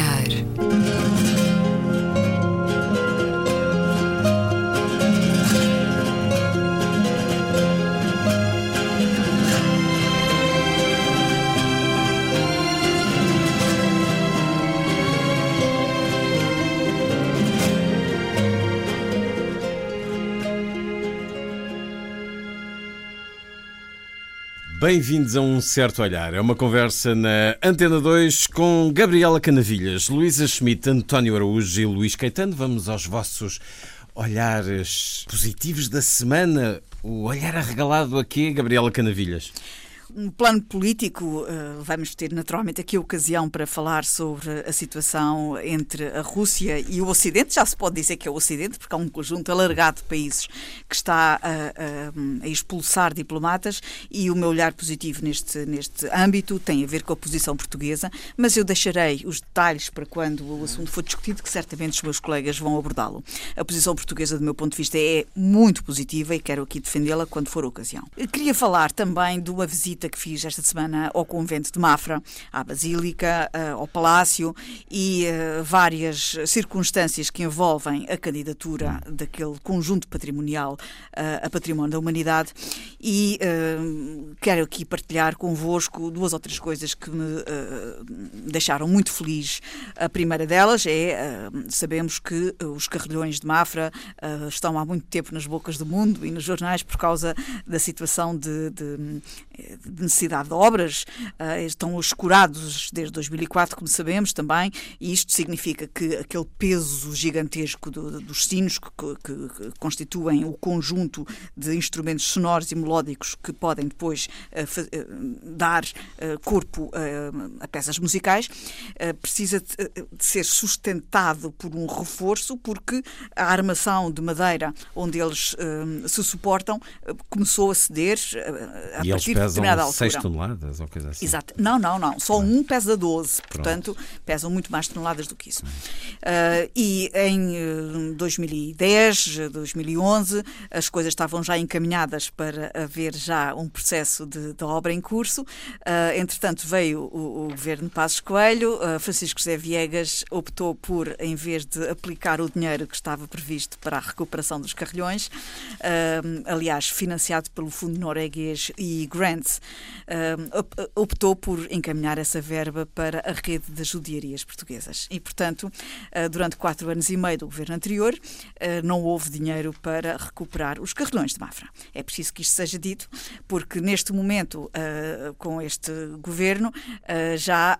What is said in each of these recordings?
olhar. Bem-vindos a um certo olhar. É uma conversa na Antena 2 com Gabriela Canavilhas, Luísa Schmidt, António Araújo e Luís Caetano. Vamos aos vossos olhares positivos da semana. O olhar arregalado aqui, Gabriela Canavilhas. No plano político, eh, vamos ter naturalmente aqui a ocasião para falar sobre a situação entre a Rússia e o Ocidente. Já se pode dizer que é o Ocidente, porque há um conjunto alargado de países que está a, a, a expulsar diplomatas e o meu olhar positivo neste, neste âmbito tem a ver com a posição portuguesa, mas eu deixarei os detalhes para quando o assunto for discutido, que certamente os meus colegas vão abordá-lo. A posição portuguesa, do meu ponto de vista, é muito positiva e quero aqui defendê-la quando for a ocasião. Eu queria falar também de uma visita visita que fiz esta semana ao convento de Mafra, à Basílica, eh, ao Palácio e eh, várias circunstâncias que envolvem a candidatura daquele conjunto patrimonial eh, a património da humanidade e quero aqui partilhar convosco duas ou três coisas que me deixaram muito feliz. A primeira delas é, sabemos que os carrilhões de Mafra estão há muito tempo nas bocas do mundo e nos jornais por causa da situação de, de, de necessidade de obras, uh, estão escurados desde 2004, como sabemos também, e isto significa que aquele peso gigantesco do, dos sinos que, que, que, constituem o conjunto de instrumentos sonoros e melódicos que podem depois uh, dar corpo a peças musicais, precisa de, ser sustentado por um reforço, porque a armação de madeira onde eles se suportam começou a ceder a partir determinada altura. 6 toneladas ou coisa assim? Exato. Não, não, não. Só um pesa 12, portanto, pesam muito mais toneladas do que isso. Uh, e em 2010, eh, 2011, as coisas estavam já encaminhadas para haver já um processo de, de obra em curso. Uh, entretanto, veio o, o governo de Passos Coelho, uh, Francisco José Viegas optou por, em vez de aplicar o dinheiro que estava previsto para a recuperação dos carrilhões, aliás, financiado pelo Fundo Norueguês e Grants, optou por encaminhar essa verba para a rede das judiarias portuguesas. E, portanto, uh, durante quatro anos e meio do governo anterior, uh, não houve dinheiro para recuperar os carrilhões de Mafra. É preciso que isto seja dito, porque neste momento, uh, com este governo, já,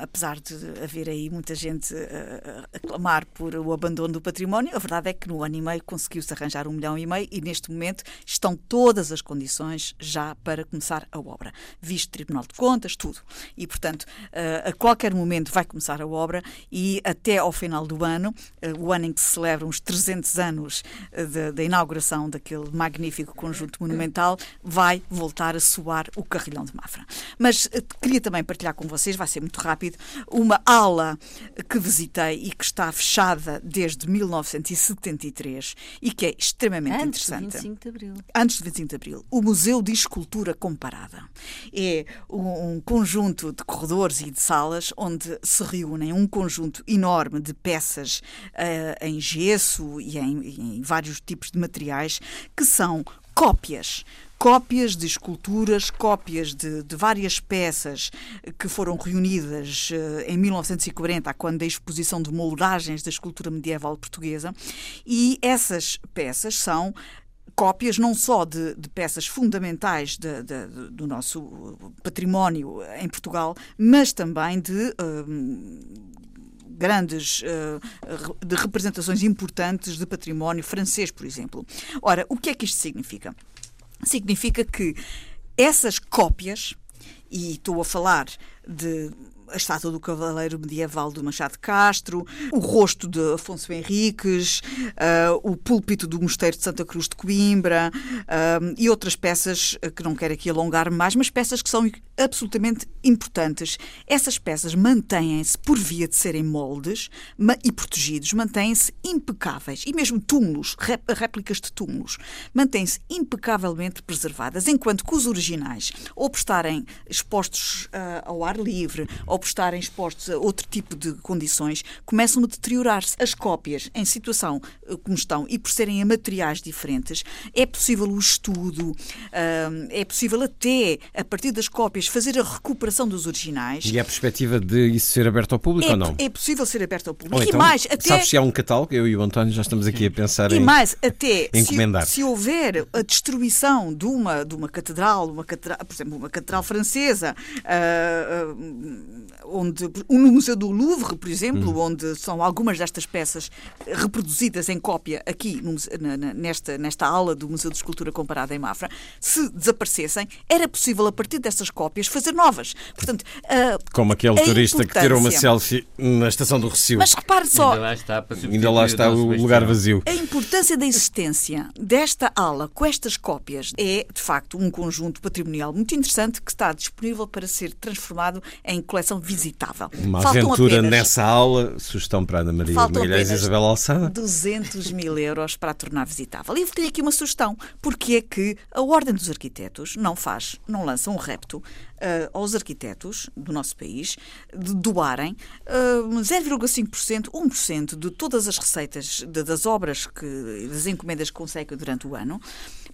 apesar de haver aí muita gente a clamar por o abandono do património, a verdade é que no ano e meio conseguiu-se arranjar um milhão e meio e neste momento estão todas as condições já para começar a obra, visto Tribunal de Contas, tudo. E, portanto, eh, a qualquer momento vai começar a obra e até ao final do ano, eh, o ano em que se celebram os 300 anos eh, da inauguração daquele magnífico conjunto monumental, vai voltar a soar o carrilhão de Mafra. Mas queria também partilhar com vocês, vai ser muito rápido, uma aula que visitei e que está fechada desde 1973 e que é extremamente Antes interessante. Antes do 25 de Abril. Antes do 25 de Abril. O Museu de Escultura Comparada. É um conjunto de corredores e de salas onde se reúnem um conjunto enorme de peças uh, em gesso e em, em vários tipos de materiais que são cópias cópias de esculturas, cópias de, de, várias peças que foram reunidas uh, em 1940, quando da exposição de moldagens da escultura medieval portuguesa, e essas peças são cópias não só de, de peças fundamentais de, de, do nosso património em Portugal, mas também de. Um, grandes uh, de representações importantes de património francês, por exemplo. Ora, o que é que isto significa? Significa que essas cópias, e estou a falar de a estátua do cavaleiro medieval do Machado de Castro, o rosto de Afonso Henriques, uh, o púlpito do Mosteiro de Santa Cruz de Coimbra uh, e outras peças que não quero aqui alongar mais, mas peças que são absolutamente importantes. Essas peças mantêm-se, por via de serem moldes e protegidos, mantêm-se impecáveis. E mesmo túmulos, réplicas de túmulos, mantêm-se impecavelmente preservadas, enquanto que os originais, ou por estarem expostos uh, ao ar livre, ou ou por estarem expostos a outro tipo de condições, começam a deteriorar-se. As cópias, em situação eh, como estão e por serem a materiais diferentes, é possível o estudo, é possível até, a partir das cópias, fazer a recuperação dos originais. E a perspectiva de isso ser aberto ao público é, ou não? É possível ser aberto ao público. Então, e mais, até... Sabes se há um catálogo? Eu e o António já estamos aqui a pensar e em. E mais, até encomendar. Se, se houver a destruição de uma, de uma catedral, uma catedral, por exemplo, uma catedral francesa, uh, uh, onde no Museu do Louvre, por exemplo, hum. onde são algumas destas peças reproduzidas em cópia aqui no, na, nesta, nesta aula do Museu de Escultura Comparada em Mafra, se desaparecessem, era possível, a partir dessas cópias, fazer novas. Portanto, uh, Como aquele turista que tirou uma selfie na estação do Recio. Mas repare só. Ainda lá está, Ainda lá está o lugar vazio. A importância da existência desta aula com estas cópias é, de facto, um conjunto patrimonial muito interessante que está disponível para ser transformado em coleção visitável. Uma Faltam aventura apenas... nessa aula, sugestão para Ana Maria Magalhães e Isabel Alçada. 200 mil euros para a tornar visitável. E eu tenho aqui uma sugestão, porque é que a Ordem dos Arquitetos não faz, não lança um repto uh, aos arquitetos do nosso país de doarem uh, 0,5%, 1% de todas as receitas de, das obras, que, das encomendas que conseguem durante o ano,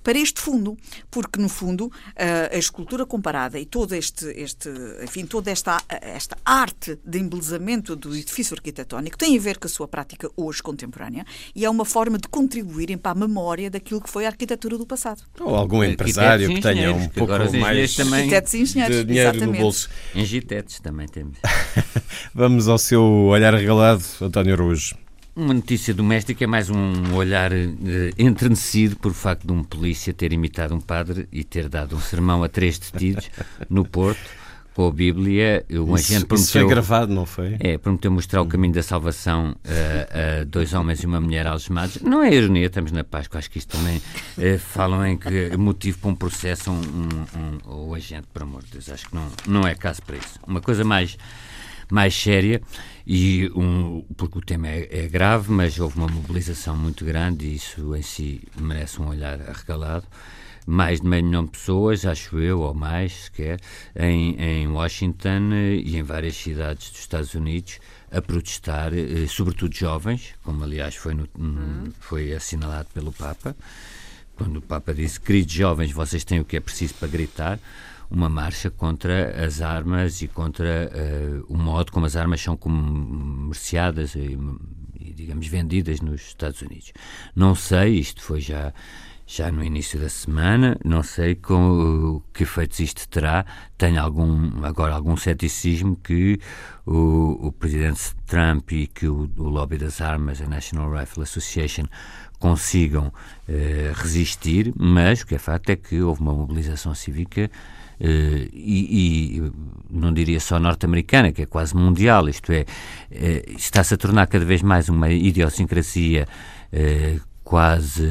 para este fundo, porque no fundo a escultura comparada e todo este, este enfim, toda esta, esta arte de embelezamento do edifício arquitetónico tem a ver com a sua prática hoje contemporânea e é uma forma de contribuírem para a memória daquilo que foi a arquitetura do passado. Ou algum empresário que tenha um pouco mais também... de dinheiro Exatamente. no bolso. Em também temos. Vamos ao seu olhar regalado, António Araújo. Uma notícia doméstica é mais um olhar uh, entrenecido por facto de um polícia ter imitado um padre e ter dado um sermão a três detidos no Porto com a Bíblia. Um isso, agente prometeu, isso foi gravado, não foi? É, prometeu mostrar o caminho da salvação a, a dois homens e uma mulher algemados. Não é ironia, estamos na Páscoa, acho que isto também uh, falam em que motivo para um processo um, um, um, o agente, por amor de Deus, acho que não, não é caso para isso. Uma coisa mais mais séria e um, porque o tema é, é, grave, mas houve uma mobilização muito grande e isso em si merece um olhar arregalado. Mais de meio milhão de pessoas, acho eu, ou mais sequer, em, em Washington eh, e em várias cidades dos Estados Unidos a protestar, eh, sobretudo jovens, como aliás foi, no, uhum. foi assinalado pelo Papa, quando o Papa disse: Queridos jovens, vocês têm o que é preciso para gritar uma marcha contra as armas e contra uh, o modo como as armas são comerciadas e, e, digamos, vendidas nos Estados Unidos. Não sei, isto foi já já no início da semana, não sei com que efeitos isto terá. Tenho algum, agora algum ceticismo que o, o presidente Trump e que o, o lobby das armas, a National Rifle Association, consigam eh, resistir, mas o que é facto é que houve uma mobilização cívica Uh, e, e, não diria só norte-americana, que é quase mundial, isto é, uh, está-se a tornar cada vez mais uma idiosincrasia uh, quase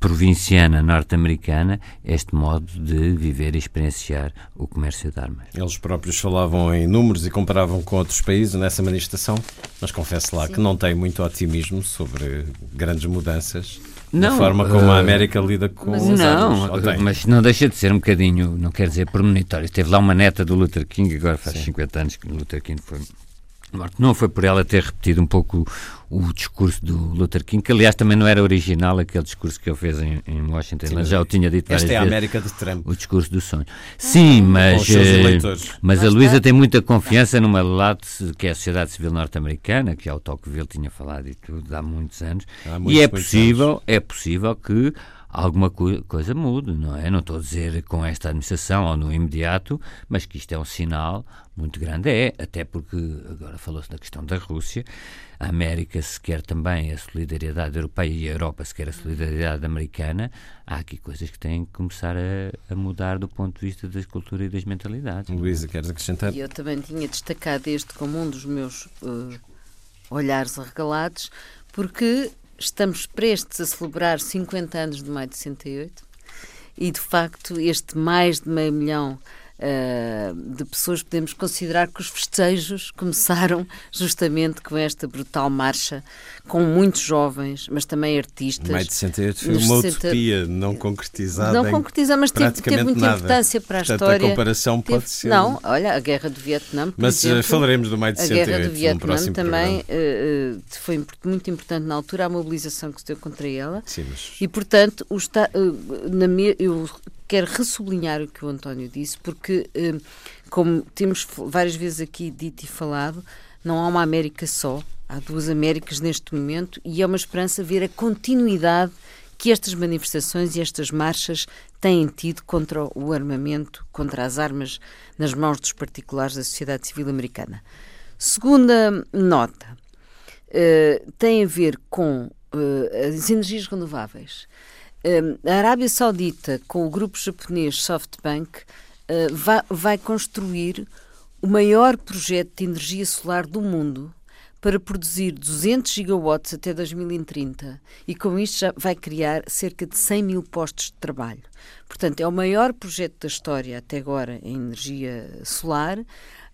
provinciana norte-americana, este modo de viver e experienciar o comércio de armas. Eles próprios falavam em números e comparavam com outros países nessa manifestação, mas confesso lá Sim. que não tem muito otimismo sobre grandes mudanças não, da forma como a América lida com mas, os Não, mas não deixa de ser um bocadinho, não quer dizer premonitório. Teve lá uma neta do Luther King, agora faz Sim. 50 anos que Luther King foi Não foi por ela ter repetido um pouco o, discurso do Luther King, que aliás também não era original, aquele discurso que ele fez em, em Washington. Sim, já o tinha dito várias Esta é a América de Trump. O discurso do sonho. Sim, mas, eh, mas a Luísa tem muita confiança numa LAT, que é a Sociedade Civil Norte-Americana, que é o Tocqueville tinha falado e tudo há muitos anos. Há muitos, e é possível, anos. é possível que alguma coisa mude, não é? Não estou a dizer com esta administração ou no imediato, mas que isto é um sinal muito grande. É, até porque agora falou-se da questão da Rússia, a América se quer também a solidariedade europeia e a Europa se quer a solidariedade americana, há aqui coisas que têm que começar a, a mudar do ponto de vista da cultura e das mentalidades. Luísa, queres acrescentar? Eu também tinha destacado este como um dos meus uh, olhares arregalados, porque estamos prestes a celebrar 50 anos de maio de 68 e, de facto, este mais de meio milhão de pessoas, podemos considerar que os festejos começaram justamente com esta brutal marcha, com muitos jovens, mas também artistas. Maio de 68 foi uma 60... utopia não concretizada. Não concretizada, mas teve, teve muita nada. importância para a Portanto, história. A comparação teve... pode ser. Não, olha, a guerra do Vietnã. mas eh, exemplo, falaremos do Maio de 68 A guerra do Vietnã também uh, foi muito importante na altura, a mobilização que se deu contra ela. Sim, mas... E, portanto, o está, uh, na eu quero ressublinhar o que o António disse, porque, uh, como temos várias vezes aqui dito e falado, não há uma América só, há duas Américas neste momento e é uma esperança ver a continuidade que estas manifestações e estas marchas têm tido contra o armamento, contra as armas nas mãos dos particulares da sociedade civil americana. Segunda nota uh, tem a ver com uh, as energias renováveis. Uh, a Arábia Saudita, com o grupo japonês SoftBank, vai, vai construir o maior projeto de energia solar do mundo para produzir 200 gigawatts até 2030 e com isto já vai criar cerca de 100 mil postos de trabalho. Portanto, é o maior projeto da história até agora em energia solar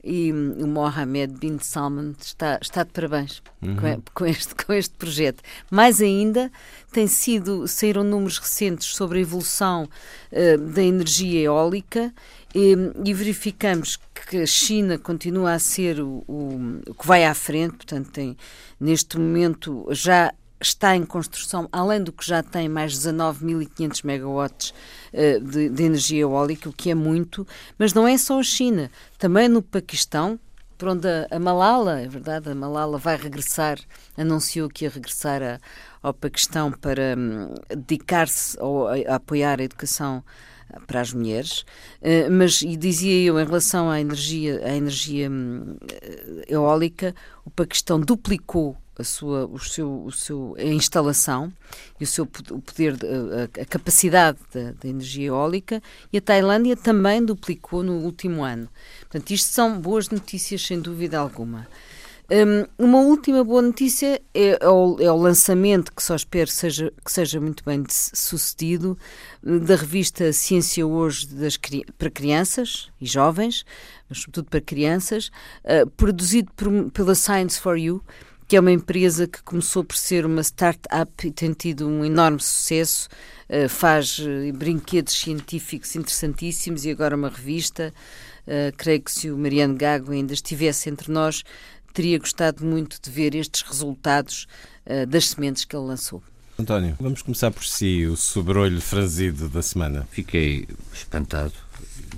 e o Mohammed bin Salman está, está de parabéns uhum. com, com, este, com este projeto. Mais ainda, tem sido, saíram números recentes sobre a evolução uh, da energia eólica e, e, verificamos que a China continua a ser o, o, que vai à frente, portanto, tem, neste momento já está em construção, além do que já tem mais 19.500 megawatts uh, de, de, energia eólica, o que é muito, mas não é só a China, também no Paquistão, por onde a, a Malala, é verdade, a Malala vai regressar, anunciou que ia regressar a, ao Paquistão para um, dedicar-se a, a apoiar a educação para as mulheres, uh, mas e dizia eu em relação à energia, à energia um, eólica, o Paquistão duplicou a sua, o seu, o seu, a instalação e o seu o poder, a, a capacidade da, da, energia eólica e a Tailândia também duplicou no último ano. Portanto, isto são boas notícias, sem dúvida alguma. Um, uma última boa notícia é, é, o, é, o, lançamento, que só espero seja, que seja muito bem sucedido, da revista Ciência Hoje das, para crianças e jovens, mas sobretudo para crianças, uh, produzido por, pela Science for You, que é uma empresa que começou por ser uma start-up e tem tido um enorme sucesso, uh, faz uh, brinquedos científicos interessantíssimos e agora uma revista. Uh, creio que se o Mariano Gago ainda estivesse entre nós, teria gostado muito de ver estes resultados das sementes que ele lançou. António, vamos começar por si, o sobrolho franzido da semana. Fiquei espantado,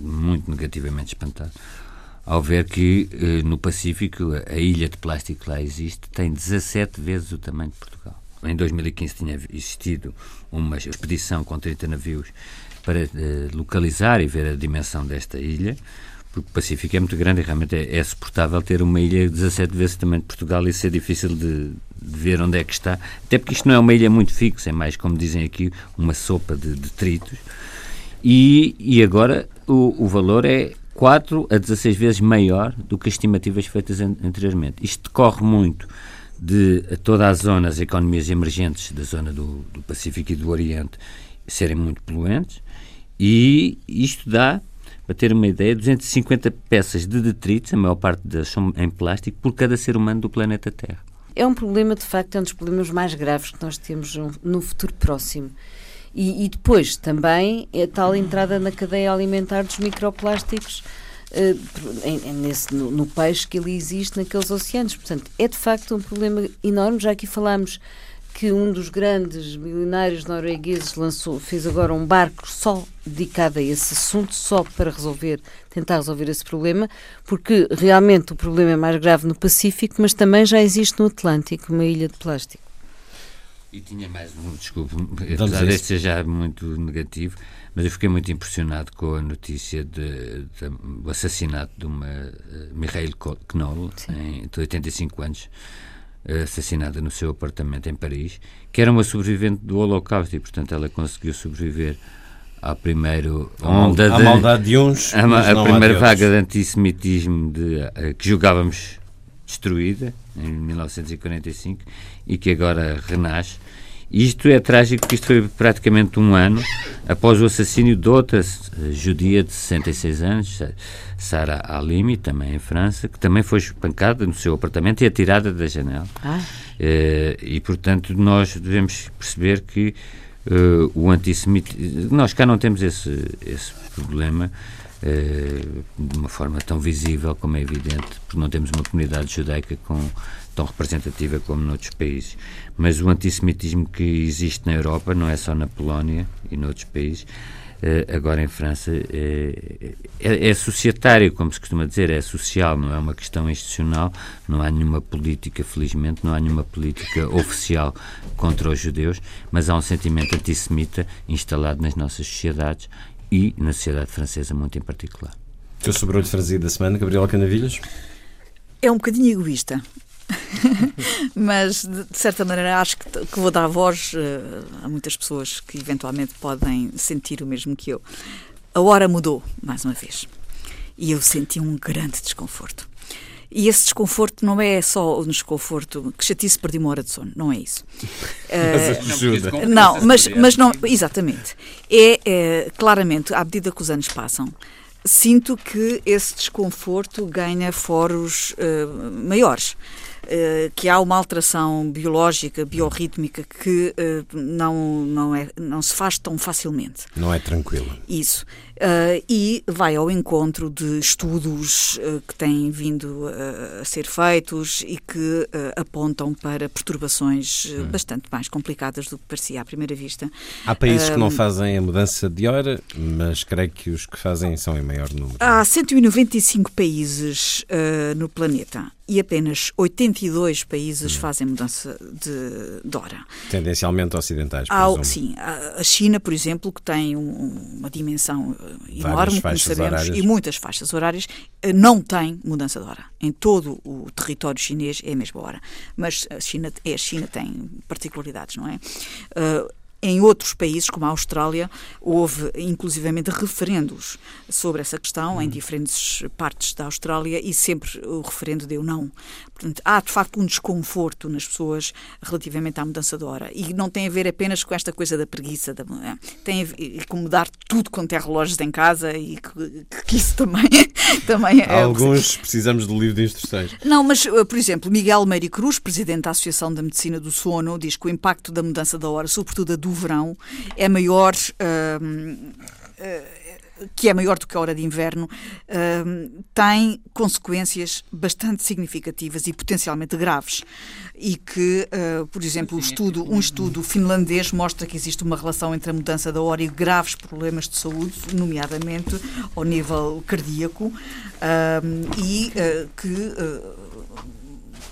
muito negativamente espantado, ao ver que eh, no Pacífico a ilha de plástico que lá existe tem 17 vezes o tamanho de Portugal. Em 2015 tinha existido uma expedição com 30 navios para eh, localizar e ver a dimensão desta ilha, porque o Pacífico é muito grande e realmente é, é suportável ter uma ilha 17 vezes tamanho de Portugal e isso é difícil de, de, ver onde é que está, até porque isto não é uma ilha muito fixa, é mais, como dizem aqui, uma sopa de detritos. E, e agora o, o valor é 4 a 16 vezes maior do que as estimativas feitas anteriormente. Isto decorre muito de todas as zonas, economias emergentes da zona do, do Pacífico e do Oriente serem muito poluentes e isto dá, para ter uma ideia, 250 peças de detritos, a maior parte delas são em plástico, por cada ser humano do planeta Terra. É um problema, de facto, é um dos problemas mais graves que nós temos no futuro próximo. E, e depois também é tal entrada na cadeia alimentar dos microplásticos uh, nesse, no, no, peixe que ali existe naqueles oceanos. Portanto, é de facto um problema enorme. Já aqui falámos que um dos grandes milionários noruegueses lançou, fez agora um barco só dedicado a esse assunto, só para resolver, tentar resolver esse problema, porque realmente o problema é mais grave no Pacífico, mas também já existe no Atlântico uma ilha de plástico. E tinha mais um, desculpe, apesar deste ser já muito negativo, mas eu fiquei muito impressionado com a notícia do assassinato de uma uh, Mikhail Knoll, em, de 85 anos, assassinada no seu apartamento em Paris, que era uma sobrevivente do Holocausto e, portanto, ela conseguiu sobreviver à primeira onda a de, maldade de uns, a, a primeira vaga de antissemitismo de, uh, que julgávamos destruída em 1945 e que agora renasce. Isto é trágico porque isto foi praticamente um ano após o assassínio de outra eh, judia de 66 anos, Sara Alimi, também em França, que também foi espancada no seu apartamento e atirada da janela. Ah. Uh, e, portanto, nós devemos perceber que uh, o antissemitismo... Nós cá não temos esse, esse problema uh, de uma forma tão visível como é evidente, porque não temos uma comunidade judaica com tão representativa como noutros países. Mas o antissemitismo que existe na Europa, não é só na Polónia e noutros países, agora em França é, é, é, societário, como se costuma dizer, é social, não é uma questão institucional, não há nenhuma política, felizmente, não há nenhuma política oficial contra os judeus, mas há um sentimento antissemita instalado nas nossas sociedades e na sociedade francesa muito em particular. O seu sobrolho franzido da semana, Gabriela Canavilhas? É um bocadinho egoísta. Mas, de certa maneira, acho que, que vou dar voz uh, a muitas pessoas que eventualmente podem sentir o mesmo que eu. A hora mudou, mais uma vez. E eu senti um grande desconforto. E esse desconforto não é só um desconforto que chatice, perdi uma hora de sono, não é isso. Uh, não, mas, mas não, exatamente. É, é, claramente, à medida que os anos passam, sinto que esse desconforto ganha foros uh, maiores. Eh, que há uma alteração biológica, biorrítmica, que uh, não, não, é, não se faz tão facilmente. Não é tranquila. Isso. Uh, e vai ao encontro de estudos uh, que têm vindo uh, a ser feitos e que apontam para perturbações hum. bastante mais complicadas do que parecia à primeira vista. Há países que não fazem a mudança de hora, mas creio que os que fazem são em maior número. Há 195 países no planeta e apenas 82 países hum. fazem mudança de, de, hora. Tendencialmente ocidentais, Há, Sim. A China, por exemplo, que tem um, uma dimensão enorme, como sabemos, horárias. e muitas faixas horárias, eh, não tem mudança de hora. Em todo o território chinês é a mesma hora. Mas a China, é a China tem particularidades, não é? Uh, em outros países, como a Austrália, houve inclusivamente referendos sobre essa questão em hum. diferentes partes da Austrália e sempre o referendo deu não. Portanto, há de facto um desconforto nas pessoas relativamente à mudança de hora. E não tem a ver apenas com esta coisa da preguiça, da, é, tem a ver com mudar tudo quanto é relógios em casa e que, que isso também, também é. Alguns precisamos do livro de instruções. Não, mas, eh, por exemplo, Miguel Meire Cruz, presidente da Associação da Medicina do Sono, diz que o impacto da mudança da hora, sobretudo a do verão, é maior. Uh, uh, que é maior do que a hora de inverno, uh, tem consequências bastante significativas e potencialmente graves. E que, uh, por exemplo, um estudo, um estudo finlandês mostra que existe uma relação entre a mudança da hora e graves problemas de saúde, nomeadamente ao nível cardíaco, uh, e que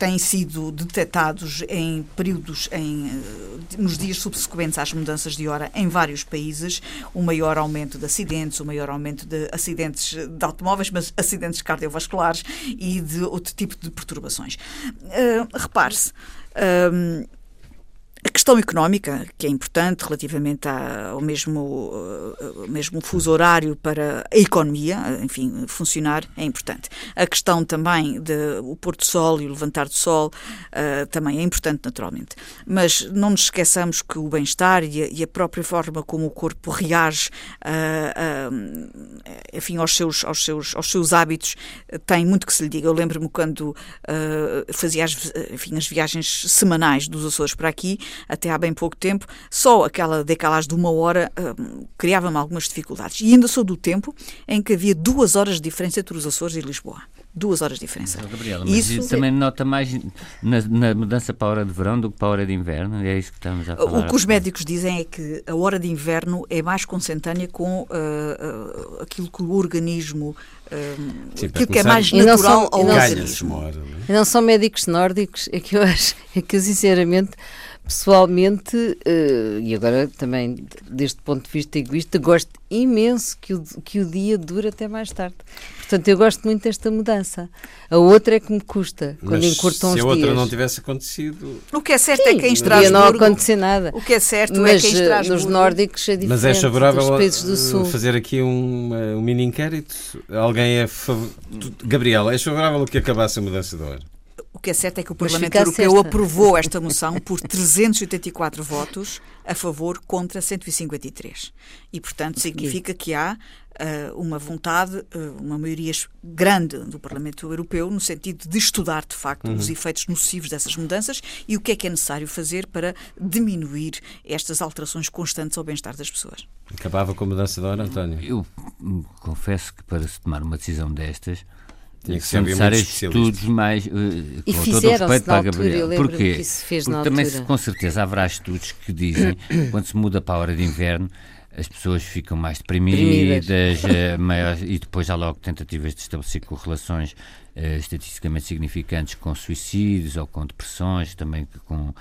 têm sido detectados em períodos, em, eh, nos dias subsequentes às mudanças de hora em vários países, um maior aumento de acidentes, um maior aumento de acidentes de automóveis, mas acidentes cardiovasculares e de outro tipo de perturbações. Uh, Repare-se. Uh, a questão económica, que é importante relativamente ao mesmo, ao mesmo fuso horário para a economia, enfim, funcionar, é importante. A questão também do pôr do sol e o levantar do sol uh, também é importante, naturalmente. Mas não nos esqueçamos que o bem-estar e, e, a própria forma como o corpo reage uh, uh, enfim, aos, seus, aos, seus, aos seus hábitos tem muito que se lhe diga. Eu lembro-me quando fazia as, enfim, as viagens semanais dos Açores para aqui, até há bem pouco tempo, só aquela decalagem de uma hora hum, criava-me algumas dificuldades. E ainda sou do tempo em que havia duas horas de diferença entre os Açores e Lisboa duas horas de diferença. Gabriela, mas isso também nota mais na, na, mudança para a hora de verão do que para a hora de inverno? É isso que estamos a falar. O que os médicos dizem é que a hora de inverno é mais consentânea com uh, uh, aquilo que o organismo uh, Sim, aquilo que é mais natural são, ao organismo. Não, é? não são médicos nórdicos, é que eu acho, é que eu sinceramente pessoalmente, uh, e agora também deste ponto de vista egoísta, gosto imenso que o, que o dia dure até mais tarde. Portanto, eu gosto muito desta mudança. A outra é que me custa, quando Mas encurtam os dias. Se a outra não tivesse acontecido... O que é certo é Sim, é que em Estrasburgo... não acontecer nada. O que é certo Mas, é que em Estrasburgo... nos nórdicos é diferente Mas é favorável dos países do Sul. fazer aqui um, um mini inquérito? Alguém é... Fav... Gabriela, és favorável que acabasse a mudança de hora? O que é certo é que o Parlamento Europeu certa. aprovou esta moção por 384 votos a favor contra 153. E, portanto, significa que há uh, uma vontade, uh, uma maioria grande do Parlamento Europeu no sentido de estudar, de facto, uhum. os efeitos nocivos dessas mudanças e o que é que é necessário fazer para diminuir estas alterações constantes ao bem-estar das pessoas. Acabava com a mudança da hora, António? Eu confesso que para se tomar uma decisão destas tinha que ser necessários estudos mais. Uh, e com todo o respeito para a Gabriela. Porquê? Porque também, se, com certeza, haverá estudos que dizem quando se muda para a hora de inverno. As pessoas ficam mais deprimidas, uh, maior, e depois há logo tentativas de estabelecer correlações uh, estatisticamente significantes com suicídios ou com depressões, também com.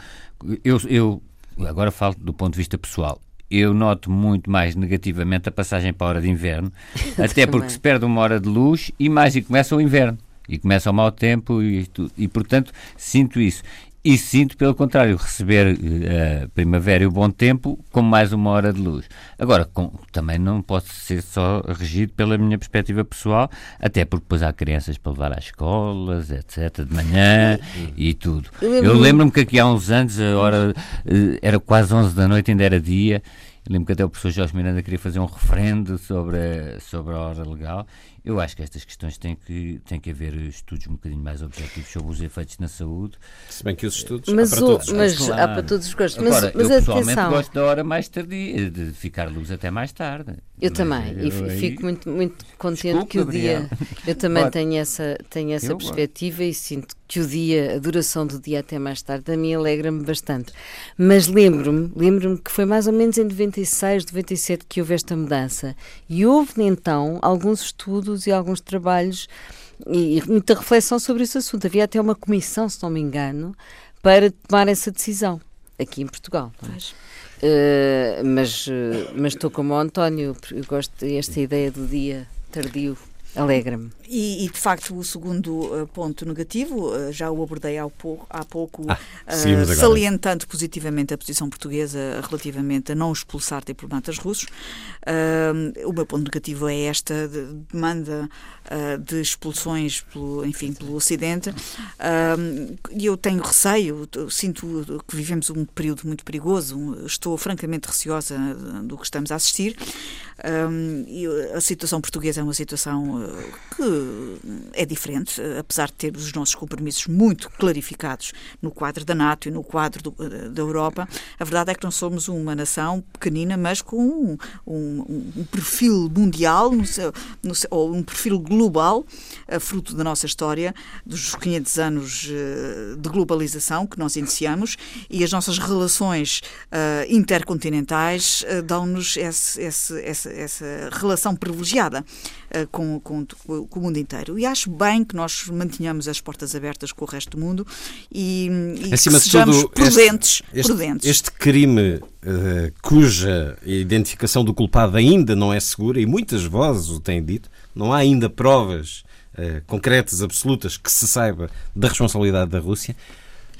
Eu, eu agora falo do ponto de vista pessoal eu noto muito mais negativamente a passagem para a hora de inverno, até porque se perde uma hora de luz e mais e começa o inverno. E começa o mau tempo e, e portanto, sinto isso. E sinto, pelo contrário, receber uh, a primavera e o bom tempo com mais uma hora de luz. Agora, com, também não posso ser só regido pela minha perspectiva pessoal, até porque depois há crianças para levar às escolas, etc., de manhã e tudo. Eu lembro-me que aqui há uns anos a hora uh, era quase 11 da noite, ainda era dia, lembro que até o professor Jorge Miranda queria fazer um referendo sobre a, sobre a hora legal eu acho que estas questões têm que, têm que haver estudos um bocadinho mais objetivos sobre os efeitos na saúde. Se bem que os estudos mas há para todos os mas claro. há para todos os gostos. Mas, Agora, mas eu pessoalmente atenção. gosto da hora mais tardia, de ficar luz até mais tarde. Eu também, eu e aí... fico muito, muito contente Desculpa, que o dia. Eu também tenho essa, tenho essa perspectiva e sinto que o dia, a duração do dia até mais tarde, a mim alegra-me bastante. Mas lembro-me, lembro-me que foi mais ou menos em 96, 97 que houve esta mudança. E houve então alguns estudos e alguns trabalhos e muita reflexão sobre esse assunto. Havia até uma comissão, se não me engano, para tomar essa decisão aqui em Portugal. Uh, mas, uh, mas estou como o António, eu gosto desta ideia do dia tardio, alegra-me. E, e, de facto, o segundo uh, ponto negativo, uh, já o abordei há pouco, há pouco ah, uh, salientando positivamente a posição portuguesa relativamente a não expulsar diplomatas russos. o meu ponto negativo é esta de, demanda de expulsões pelo, enfim, pelo Ocidente. E eu tenho receio, sinto que vivemos um período muito perigoso, estou francamente receosa do que estamos a assistir. a situação portuguesa é uma situação que é diferente, apesar de ter os nossos compromissos muito clarificados no quadro da NATO e no quadro do, eh, da Europa. A verdade é que nós somos uma nação pequenina, mas com um, um, um perfil mundial no seu, no seu, ou um perfil global, uh, fruto da nossa história, dos 500 anos uh, de globalização que nós iniciamos e as nossas relações uh, intercontinentais dão-nos essa, essa relação privilegiada com, com, com o mundo inteiro. E acho bem que nós mantenhamos as portas abertas com o resto do mundo e, e Acima que sejamos tudo, prudentes, este, prudentes. Este, este crime uh, cuja identificação do culpado ainda não é segura, e muitas vozes o têm dito, não há ainda provas uh, concretas, absolutas, que se saiba da responsabilidade da Rússia.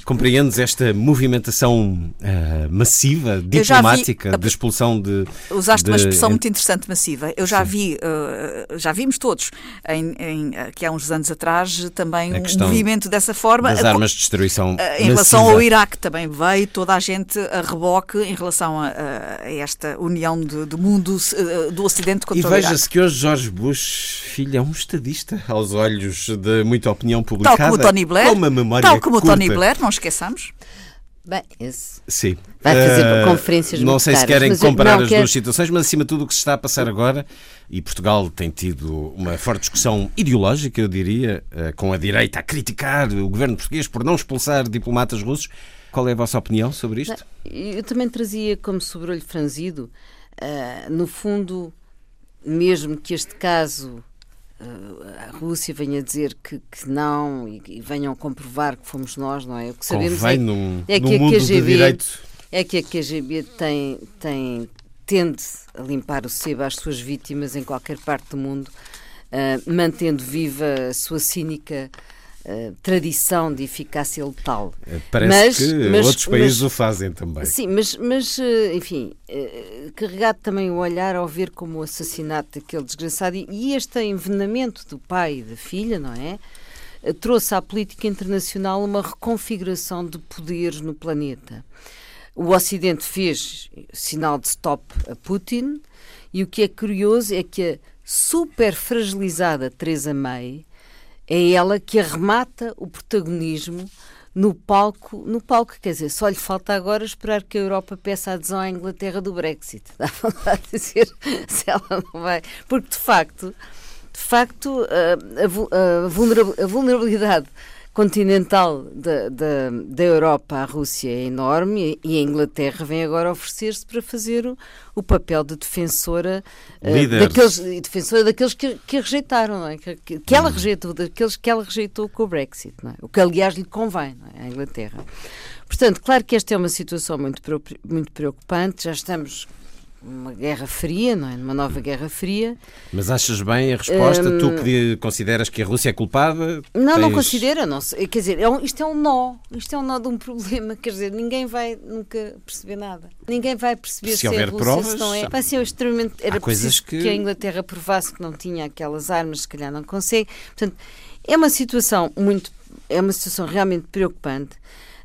Compreendes esta movimentação uh, massiva, diplomática, vi, de expulsão de. Usaste de, uma expressão muito interessante, massiva. Eu já sim. vi, uh, já vimos todos, em, em, que há uns anos atrás, também um movimento dessa forma. Das armas de destruição. Uh, em relação ao Iraque também veio toda a gente a reboque em relação a, a esta união de, do mundo do Ocidente contra e o Iraque. E veja-se que hoje Jorge Bush, filho, é um estadista aos olhos de muita opinião publicada. Tal como o Tony Blair. Com uma memória tal como o Tony Blair, não esqueçamos. Bem, esse Sim. vai fazer uh, conferências Não sei se querem comparar as quero... duas situações, mas acima de tudo o que se está a passar agora, e Portugal tem tido uma forte discussão ideológica, eu diria, uh, com a direita a criticar o governo português por não expulsar diplomatas russos. Qual é a vossa opinião sobre isto? Eu também trazia como sobrolho franzido, uh, no fundo, mesmo que este caso a Rússia venha dizer que, que não e, e, venham comprovar que fomos nós, não é? O que sabemos Convém é, num, é que a KGB, é que a KGB tem, tem, tende a limpar o sebo às suas vítimas em qualquer parte do mundo, uh, mantendo viva a sua cínica Uh, tradição de eficácia letal. Eh, parece mas, que mas, outros países mas, o fazem também. Sim, mas, mas uh, enfim, uh, carregado também o olhar ao ver como o assassinato daquele desgraçado e, e este envenenamento do pai e da filha, não é? eh, trouxe à política internacional uma reconfiguração de poderes no planeta. O Ocidente fez sinal de stop a Putin, e o que é curioso é que a super fragilizada Theresa May é ela que arremata o protagonismo no palco, no palco, quer dizer, só lhe falta agora esperar que a Europa peça a adesão à Inglaterra do Brexit. Dá vontade de dizer se ela não vai. Porque, de facto, de facto, a, a vulnerabilidade continental da, da, da Europa à Rússia é enorme e a Inglaterra vem agora oferecer-se para fazer o, o, papel de defensora uh, daqueles, defensora daqueles que, que a rejeitaram, é? que, que, que, ela uhum. rejeitou, daqueles que ela rejeitou com o Brexit, é? o que aliás lhe convém é? à Inglaterra. Portanto, claro que esta é uma situação muito, muito preocupante, já estamos uma guerra fria, não é? Uma nova guerra fria. Mas achas bem a resposta? Um, tu que consideras que a Rússia é culpada? Não, tens... não considera, não. Quer dizer, é um, isto é um nó. Isto é um nó de um problema. Quer dizer, ninguém vai nunca perceber nada. Ninguém vai perceber se, se houver é Rússia, provas, se não é. Vai ser extremamente. Era preciso que... que a Inglaterra provasse que não tinha aquelas armas, se calhar não consegue. Portanto, é uma situação muito. É uma situação realmente preocupante.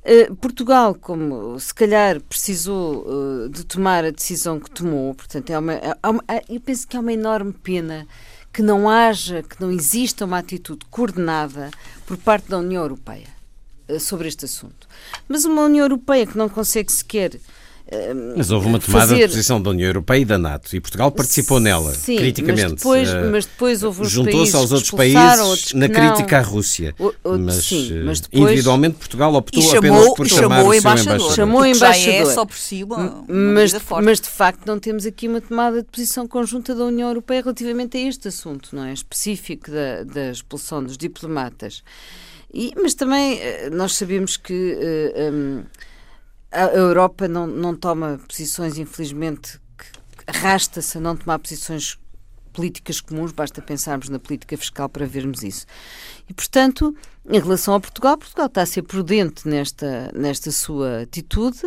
Uh, Portugal, como se calhar precisou uh, de tomar a decisão que tomou, portanto, é uma, é uma, eu penso que é uma enorme pena que não haja, que não exista uma atitude coordenada por parte da União Europeia uh, sobre este assunto. Mas uma União Europeia que não consegue sequer mas houve uma tomada fazer... de posição da União Europeia e da NATO e Portugal participou nela, Sim, criticamente. Mas depois, uh, mas depois houve Juntou-se aos outros países na crítica à Rússia. O, o, mas, sim, eh, mas depois... individualmente Portugal optou chamou, apenas por chamar chamou o embaixador. embaixador. Chamou o embaixador. Já é só por si uma, mas, mas de facto não temos aqui uma tomada de posição conjunta da União Europeia relativamente a este assunto, não é? Específico da, da expulsão dos diplomatas. E, mas também eh, nós sabemos que. Uh, um, a Europa não, não toma posições, infelizmente, arrasta-se a não tomar posições políticas comuns, basta pensarmos na política fiscal para vermos isso. E, portanto, em relação a Portugal, Portugal está a ser prudente nesta, nesta sua atitude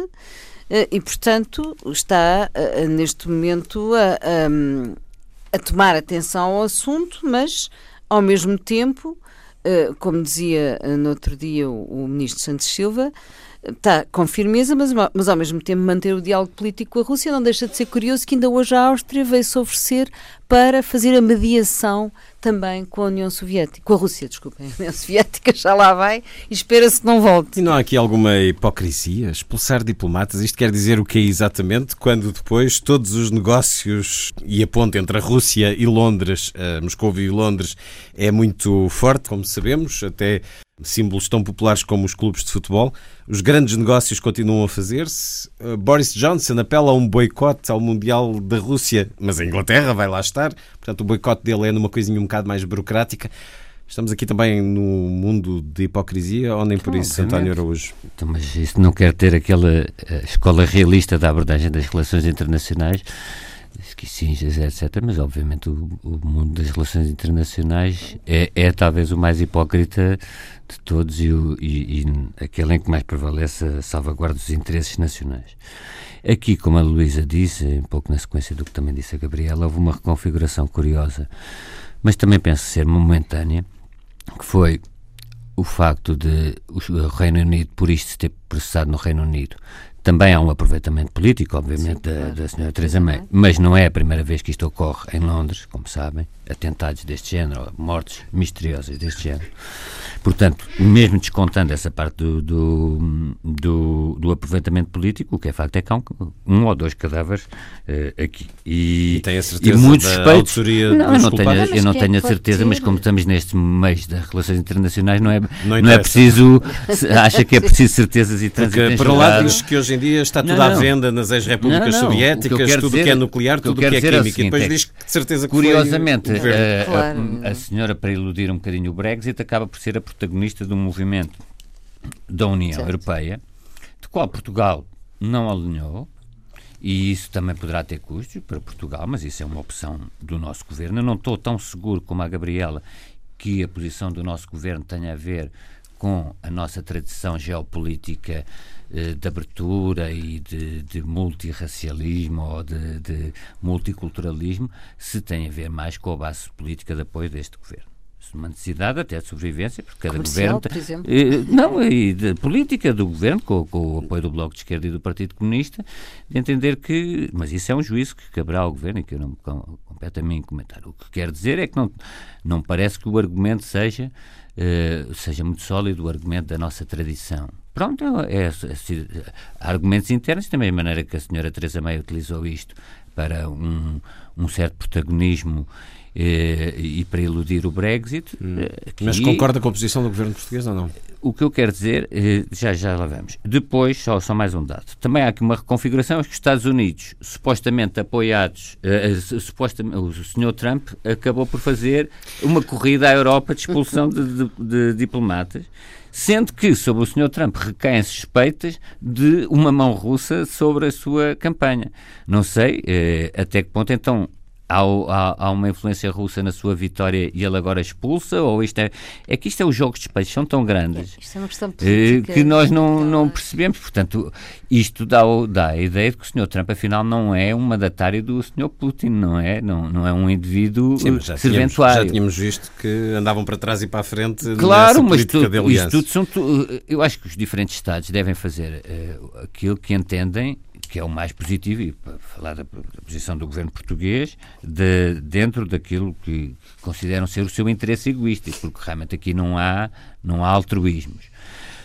eh, e, portanto, está eh, neste momento a, a, a tomar atenção ao assunto, mas, ao mesmo tempo, eh, como dizia no outro dia o ministro Santos Silva, está com firmeza, mas, mas ao mesmo tempo manter o diálogo político com a Rússia. Não deixa de ser curioso que ainda hoje a Áustria veio-se oferecer para fazer a mediação também com a União Soviética, com a Rússia, desculpem, a União Soviética já lá vai e espera-se que não volte. E não há aqui alguma hipocrisia? Expulsar diplomatas, isto quer dizer o que é exatamente quando depois todos os negócios e a ponte entre a Rússia e Londres, uh, Moscou e Londres, é muito forte, como sabemos, até símbolos tão populares como os clubes de futebol. Os grandes negócios continuam a fazer-se. Uh, Boris Johnson apela a um boicote ao Mundial da Rússia, mas a Inglaterra vai lá estar. Portanto, o boicote dele é numa coisinha um bocado mais burocrática. Estamos aqui também no mundo de hipocrisia ou nem por isso, Obviamente. António Araújo? Então, mas isso não quer ter aquela eh, escola realista da abordagem das relações internacionais esquissinhas, etc. Mas, obviamente, o, o, mundo das relações internacionais é, é talvez o mais hipócrita de todos e, o, e, e aquele em que mais prevalece a salvaguarda dos interesses nacionais. Aqui, como a Luísa disse, um pouco na sequência do que também disse a Gabriela, houve uma reconfiguração curiosa, mas também penso ser momentânea, que foi o facto de o Reino Unido, por isto ter processado no Reino Unido, também há um aproveitamento político, obviamente, Sim, claro. da, da senhora Teresa May, mas não é a primeira vez que isto ocorre em Londres, como sabem, atentados deste género, mortes misteriosas deste género. Portanto, mesmo descontando essa parte do, do, do, do aproveitamento político, o que é facto é que há um, um ou dois cadáveres uh, aqui. E, e tem a certeza e muitos da suspeitos, não, eu não tenho, eu não tenho a certeza, mas como estamos neste mês das relações internacionais, não é, não, não é preciso, acha que é preciso certezas e Porque, por um lado, diz que hoje em dia está tudo não, à venda nas ex-repúblicas soviéticas, tudo o que é nuclear, tudo o que é químico, e depois diz que de certeza que Curiosamente, a, eh, claro. a, a senhora, para iludir um bocadinho o Brexit, acaba por ser a protagonista de um movimento da União certo. Europeia, de qual Portugal não alinhou, e isso também poderá ter custos para Portugal, mas isso é uma opção do nosso governo. Eu não estou tão seguro como a Gabriela que a posição do nosso governo tenha a ver com a nossa tradição geopolítica de abertura e de, de multirracialismo ou de, de, multiculturalismo, se tem a ver mais com a base política de apoio deste governo. uma necessidade até de sobrevivência, porque cada Comercial, governo. por exemplo. Eh, não, e de política do governo, com, com o apoio do Bloco de Esquerda e do Partido Comunista, de entender que. Mas isso é um juízo que caberá ao governo e que eu não me com- compete a mim comentar. O que quero dizer é que não, não parece que o argumento seja, eh, seja muito sólido, o argumento da nossa tradição. Pronto, é, é- é- há argumentos internos, da mesma maneira que a senhora Teresa May utilizou isto para um, um certo protagonismo eh, e para iludir o Brexit. eh, Mas aqui- concorda com a posição do governo português ou não? o que eu quero dizer, eh, já já lá vamos. Depois, só, só mais um dado. Também há aqui uma reconfiguração, os Estados Unidos, supostamente apoiados, eh, eh, su- supostamente, o Sr. Trump acabou por fazer uma corrida à Europa de expulsão de, de- de diplomatas, sendo que sobre o Sr. Trump recaem suspeitas de uma mão russa sobre a sua campanha. Não sei eh, até que ponto então Há, há- há uma influência russa na sua vitória e ele agora expulsa? Ou isto é, é que isto é os jogos de peixe, são tão grandes Isto é uma questão eh, política. que nós não, não Então, percebemos. Portanto, isto dá, dá a ideia de que o Sr. Trump, afinal, não é um mandatário do Sr. Putin, não é? Não, não é um indivíduo Sim, já eh, tínhamos, serventuário. já tínhamos visto que andavam para trás e para a frente Claro, nessa mas política tu, de isto tudo são. tu- eu acho que os diferentes Estados devem fazer eh, aquilo que entendem que é o mais positivo, e para falar da, da posição do governo português, de, dentro daquilo que consideram ser o seu interesse egoísta, porque realmente aqui não há, não há altruísmos.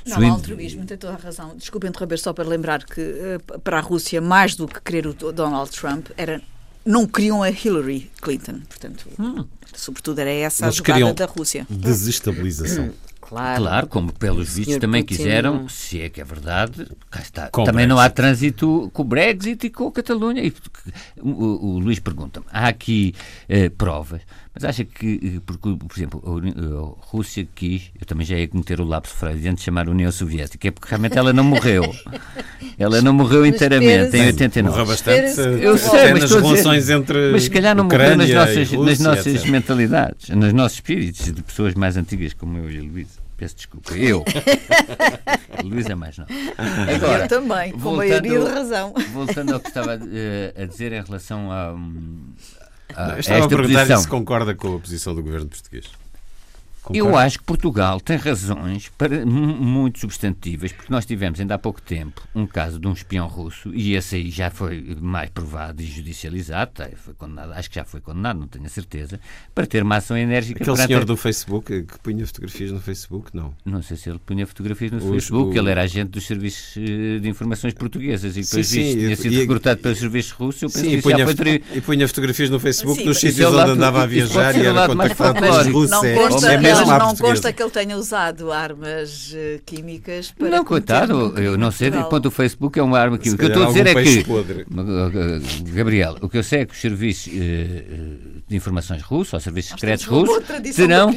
Não in- altruísmo, tem toda a razão. Desculpe interromper, só para lembrar que eh, para a Rússia, mais do que querer o Donald Trump, era não queriam a Hillary Clinton. Portanto, sobretudo era essa a Eles jogada queriam da Rússia. Desestabilização. Claro. Claro, como pelos vistos também Putin quiseram, não- se é que é verdade, cá está. Com também não há Brexit. trânsito com o Brexit e com a Catalunha. E, o, o- o Luís pergunta-me, há aqui eh, provas, mas acha que, eh, porque, por exemplo, a, Uni- a Rússia quis, eu também já ia cometer o lapso freudiano de chamar União Soviética, é porque realmente ela não morreu. ela não morreu inteiramente em espera-se. Morreu 89. bastante Eu sei, mas a dizer- relações entre Mas se calhar não morreu nas nossas, Rússia, nas nossas etc. mentalidades, nos nossos espíritos, de pessoas mais antigas como eu e a Luísa. Peço desculpa. Eu. a Luísa é mais não. eu também, com voltando- maioria de razão. Voltando ao que estava eh, a dizer em relação a, a, eu a Estava a esta perguntar posição. se concorda com a posição do governo português. Eu acho que Portugal tem razões para, mu- muito substantivas, porque nós tivemos ainda há pouco tempo um caso de um espião russo, e esse aí já foi mais provado e judicializado, tá, foi condenado, acho que já foi condenado, não tenho a certeza, para ter uma ação enérgica Aquele perante senhor do Facebook eh, que punha fotografias no Facebook, não. Não sei se ele punha fotografias no Os- Facebook, o- ele era agente dos serviços eh, de informações portuguesas e depois Sim, sim, tinha e- sido e- recrutado pelos serviços russos. Eu penso Sim, que e isso já punha, foi tri- e punha fotografias no Facebook Sim, dos sítios é onde andava a viajar e era contactado pelos russos. Não É, mesmo não à consta portuguesa. que ele tenha usado armas eh, químicas para. Não, coitado, eu não sei de quanto o Facebook é uma arma que Se O que eu estou a dizer é que. podre. Gabriel, o que eu sei é que os serviços eh, eh, de informações russos, ou serviços Nós secretos russos, terão,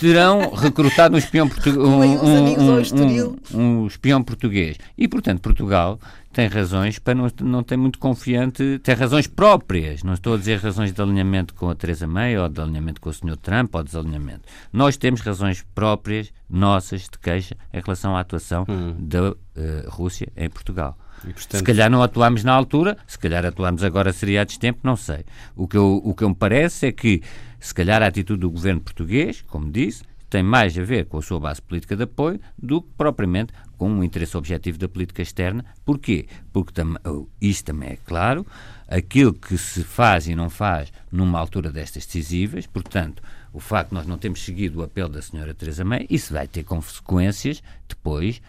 terão recrutado um espião português. Um, Estoril. um, um espião português. E, portanto, Portugal tem razões para não, não ter muito confiante, tem razões próprias. Não estou a dizer razões de alinhamento com a Teresa May ou de alinhamento com o Sr. Trump ou desalinhamento. Nós temos razões próprias, nossas, de queixa em relação à atuação da eh, Rússia em Portugal. E, Se portanto, calhar não atuámos na altura, se calhar atuámos agora seria a destempo, não sei. O que, eu, o que eu me parece é que, se calhar, a atitude do governo português, como disse, tem mais a ver com a sua base política de apoio do que propriamente com um interesse objetivo da política externa. Porquê? Porque tam, oh, isto também é claro, aquilo que se faz e não faz numa altura destas decisivas, portanto, o facto de nós não termos seguido o apelo da senhora Teresa May, isso vai ter consequências depois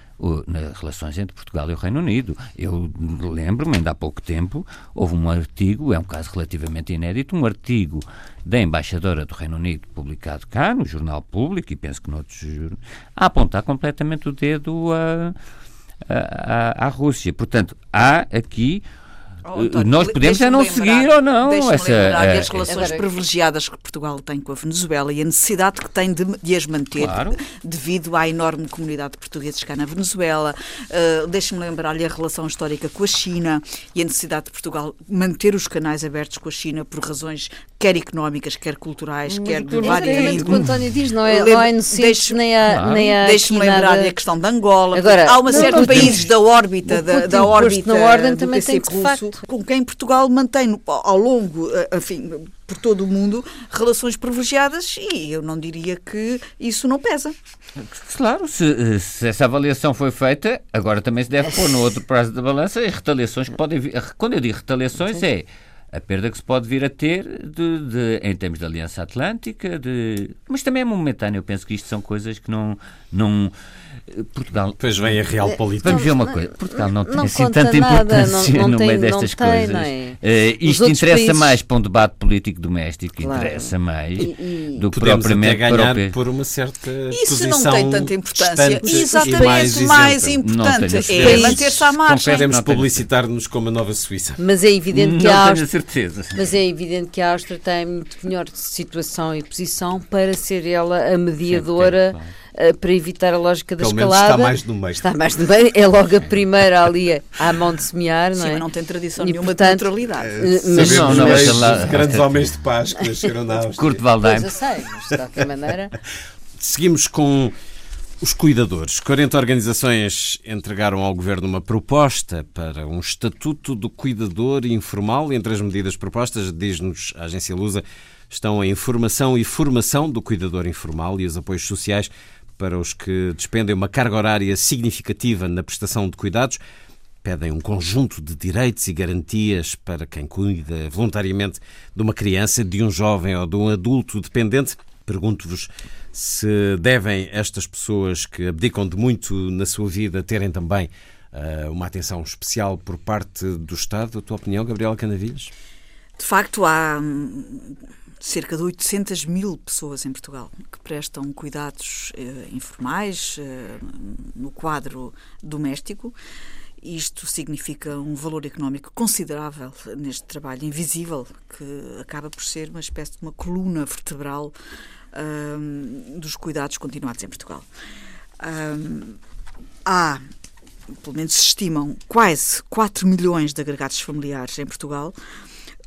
nas relações entre Portugal e o Reino Unido. Eu lembro-me, ainda há pouco tempo, houve um artigo, é um caso relativamente inédito, um artigo da embaixadora do Reino Unido publicado cá, no Jornal Público, e penso que noutros a apontar completamente o dedo a, a- a- à Rússia. Portanto, há aqui Oh, António, nós podemos já não deixa-me lembrar- seguir ou não deixa-me essa, lembrar eh, das relações Agora- privilegiadas que Portugal tem com a Venezuela e a necessidade que tem de, de as manter Claro. devido à enorme comunidade de portugueses cá na Venezuela. Uh, deixa-me lembrar-lhe a relação histórica com a China e a necessidade de Portugal manter os canais abertos com a China por razões quer económicas, quer culturais, Mas quer de vários exatamente o que o António diz, não é, Lembra- não deixe- nem Claro. nem há Deixe-me aqui lembrar nada... a questão de Angola. Agora, há uma não, série não de países da órbita, o da, da órbita na ordem também tem que, de russo, com quem Portugal mantém ao longo, eh, enfim, por todo o mundo, relações privilegiadas e eu não diria que isso não pesa. Claro, se, se essa avaliação foi feita, agora também se deve pôr no outro prazo da balança as retaliações que podem vir. Quando eu digo retaliações, é a perda que se pode vir a ter de, de- em termos de Aliança Atlântica, de, mas também é momentâneo. Eu penso que isto são coisas que não. não Portugal. Depois vem a real política. Vamos ver uma coisa. Portugal não tem não assim conta tanta nada, importância não- não no tem- meio destas tem, coisas. é? Os isto interessa países- mais para um debate político doméstico, Claro. interessa mais E- e- do que Podemos propriamente para ganhar o P- por uma certa Isso posição não tem tanta importância. Exatamente, mais, mais, importante é manter-se à margem. Podemos tenho publicitar-nos como a nova Suíça. Mas é evidente que Não a Áustria... certeza. Mas é evidente que a Áustria tem muito melhor situação e posição para ser ela a mediadora claro. Eh, para evitar a lógica da Pelo menos escalada. está mais no meio. Está mais no meio. É logo a primeira ali à mão de semear, não Sim, é? mas não tem tradição E, nenhuma portanto, de neutralidade. Eh, mas- Sabemos não, lá- de grandes homens de paz que nasceram na Áustria. Kurt Pois Waldheim. eu sei, mas de qualquer maneira. Seguimos com os cuidadores. 40 organizações entregaram ao Governo uma proposta para um estatuto do cuidador informal. Entre as medidas propostas, diz-nos a agência Lusa, estão a informação e formação do cuidador informal e os apoios sociais para os que despendem uma carga horária significativa na prestação de cuidados. Pedem um conjunto de direitos e garantias para quem cuida voluntariamente de uma criança, de um jovem ou de um adulto dependente. Pergunto-vos se devem estas pessoas que abdicam de muito na sua vida terem também ah, uma atenção especial por parte do Estado. A tua opinião, Gabriela Canavilhas? De facto, há hum, cerca de 800 mil pessoas em Portugal que prestam cuidados eh, informais eh, no quadro doméstico. Isto significa um valor económico considerável neste trabalho invisível, que acaba por ser uma espécie de uma coluna vertebral hum, dos cuidados continuados em Portugal. Hum, há, pelo menos se estimam, quase 4 milhões de agregados familiares em Portugal,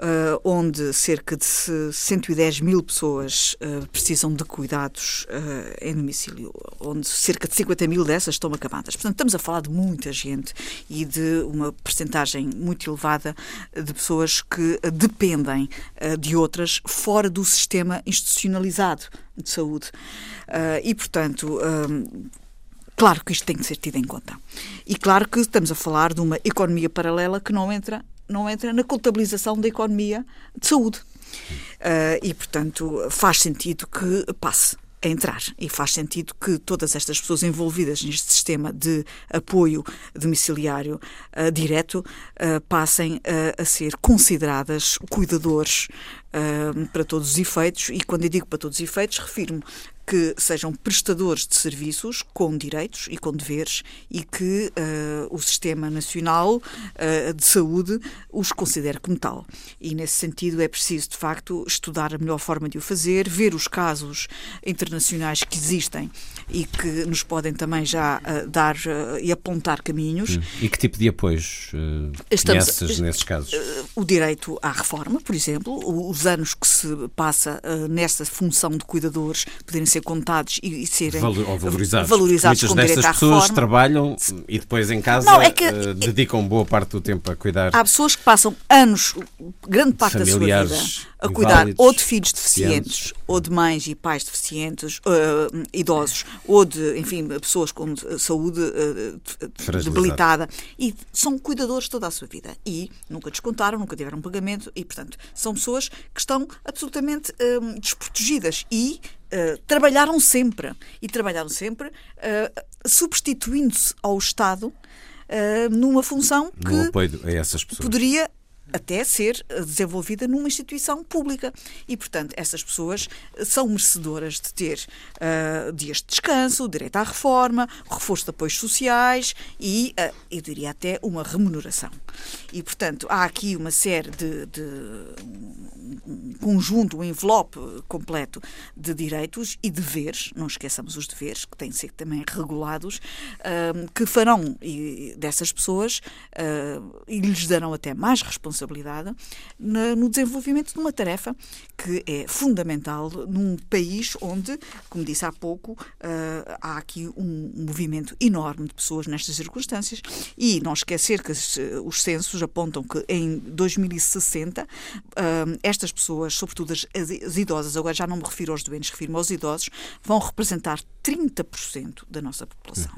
eh, onde cerca de 110 mil pessoas eh, precisam de cuidados eh, em domicílio, onde cerca de 50 mil dessas estão acamadas. Portanto, estamos a falar de muita gente e de uma percentagem muito elevada de pessoas que dependem de outras fora do sistema institucionalizado de saúde. E, portanto, Claro que isto tem que ser tido em conta. E claro que estamos a falar de uma economia paralela que não entra, não entra na contabilização da economia de saúde. Uh, e, portanto, faz sentido que passe a entrar. E faz sentido que todas estas pessoas envolvidas neste sistema de apoio domiciliário uh, direto uh, passem uh, a ser consideradas cuidadores para todos os efeitos. E quando eu digo para todos os efeitos, refiro-me que sejam prestadores de serviços com direitos e com deveres e que uh, o Sistema Nacional uh, de Saúde os considere como tal. E, nesse sentido, é preciso, de facto, estudar a melhor forma de o fazer, ver os casos internacionais que existem e que nos podem também já uh, dar e apontar caminhos. E que tipo de apoios uh, Estamos- conheces nesses casos? o direito à reforma, por exemplo, os anos que se passa uh, nessa função de cuidadores poderem ser contados e, e serem Valo- ou valorizados. valorizados Muitas com destas pessoas reforma. trabalham e depois em casa Não, é que- dedicam boa parte do tempo a cuidar. Há pessoas que passam anos, grande parte da sua vida, a cuidar inválidos, ou de filhos deficientes. deficientes, ou de mães e pais deficientes, uh, idosos, ou de, enfim, pessoas com uh, saúde Fragilizada. debilitada. E são cuidadores toda a sua vida. E nunca descontaram, nunca tiveram pagamento, e, portanto, são pessoas que estão absolutamente um, desprotegidas e uh, trabalharam sempre. E trabalharam sempre uh, substituindo-se ao Estado uh, numa função que No pessoas. poderia até ser eh, desenvolvida numa instituição pública. E, portanto, essas pessoas eh, são merecedoras de ter uh, dias de descanso, direito à reforma, reforço de apoios sociais e, uh, eu diria até, uma remuneração. E, portanto, há aqui uma série de, de um conjunto, um envelope completo de direitos e deveres, não esqueçamos os deveres, que têm de ser também regulados, uh, que farão dessas pessoas e lhes darão até mais responsabilidade na, no desenvolvimento de uma tarefa que é fundamental num país onde, como disse há pouco, uh, há aqui um movimento enorme de pessoas nestas circunstâncias e não esquecer que os censos apontam que em 2060 estas pessoas, sobretudo as idosas, agora já não me refiro aos doentes, refiro-me aos idosos, vão representar 30% da nossa população.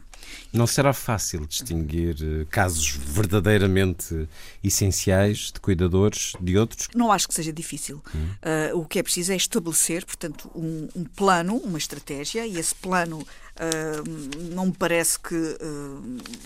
Não será fácil distinguir eh, casos verdadeiramente essenciais de cuidadores de outros? Não acho que seja difícil. Hum. Uh, o que é preciso é estabelecer, portanto, um, um plano, uma estratégia, e esse plano não me parece que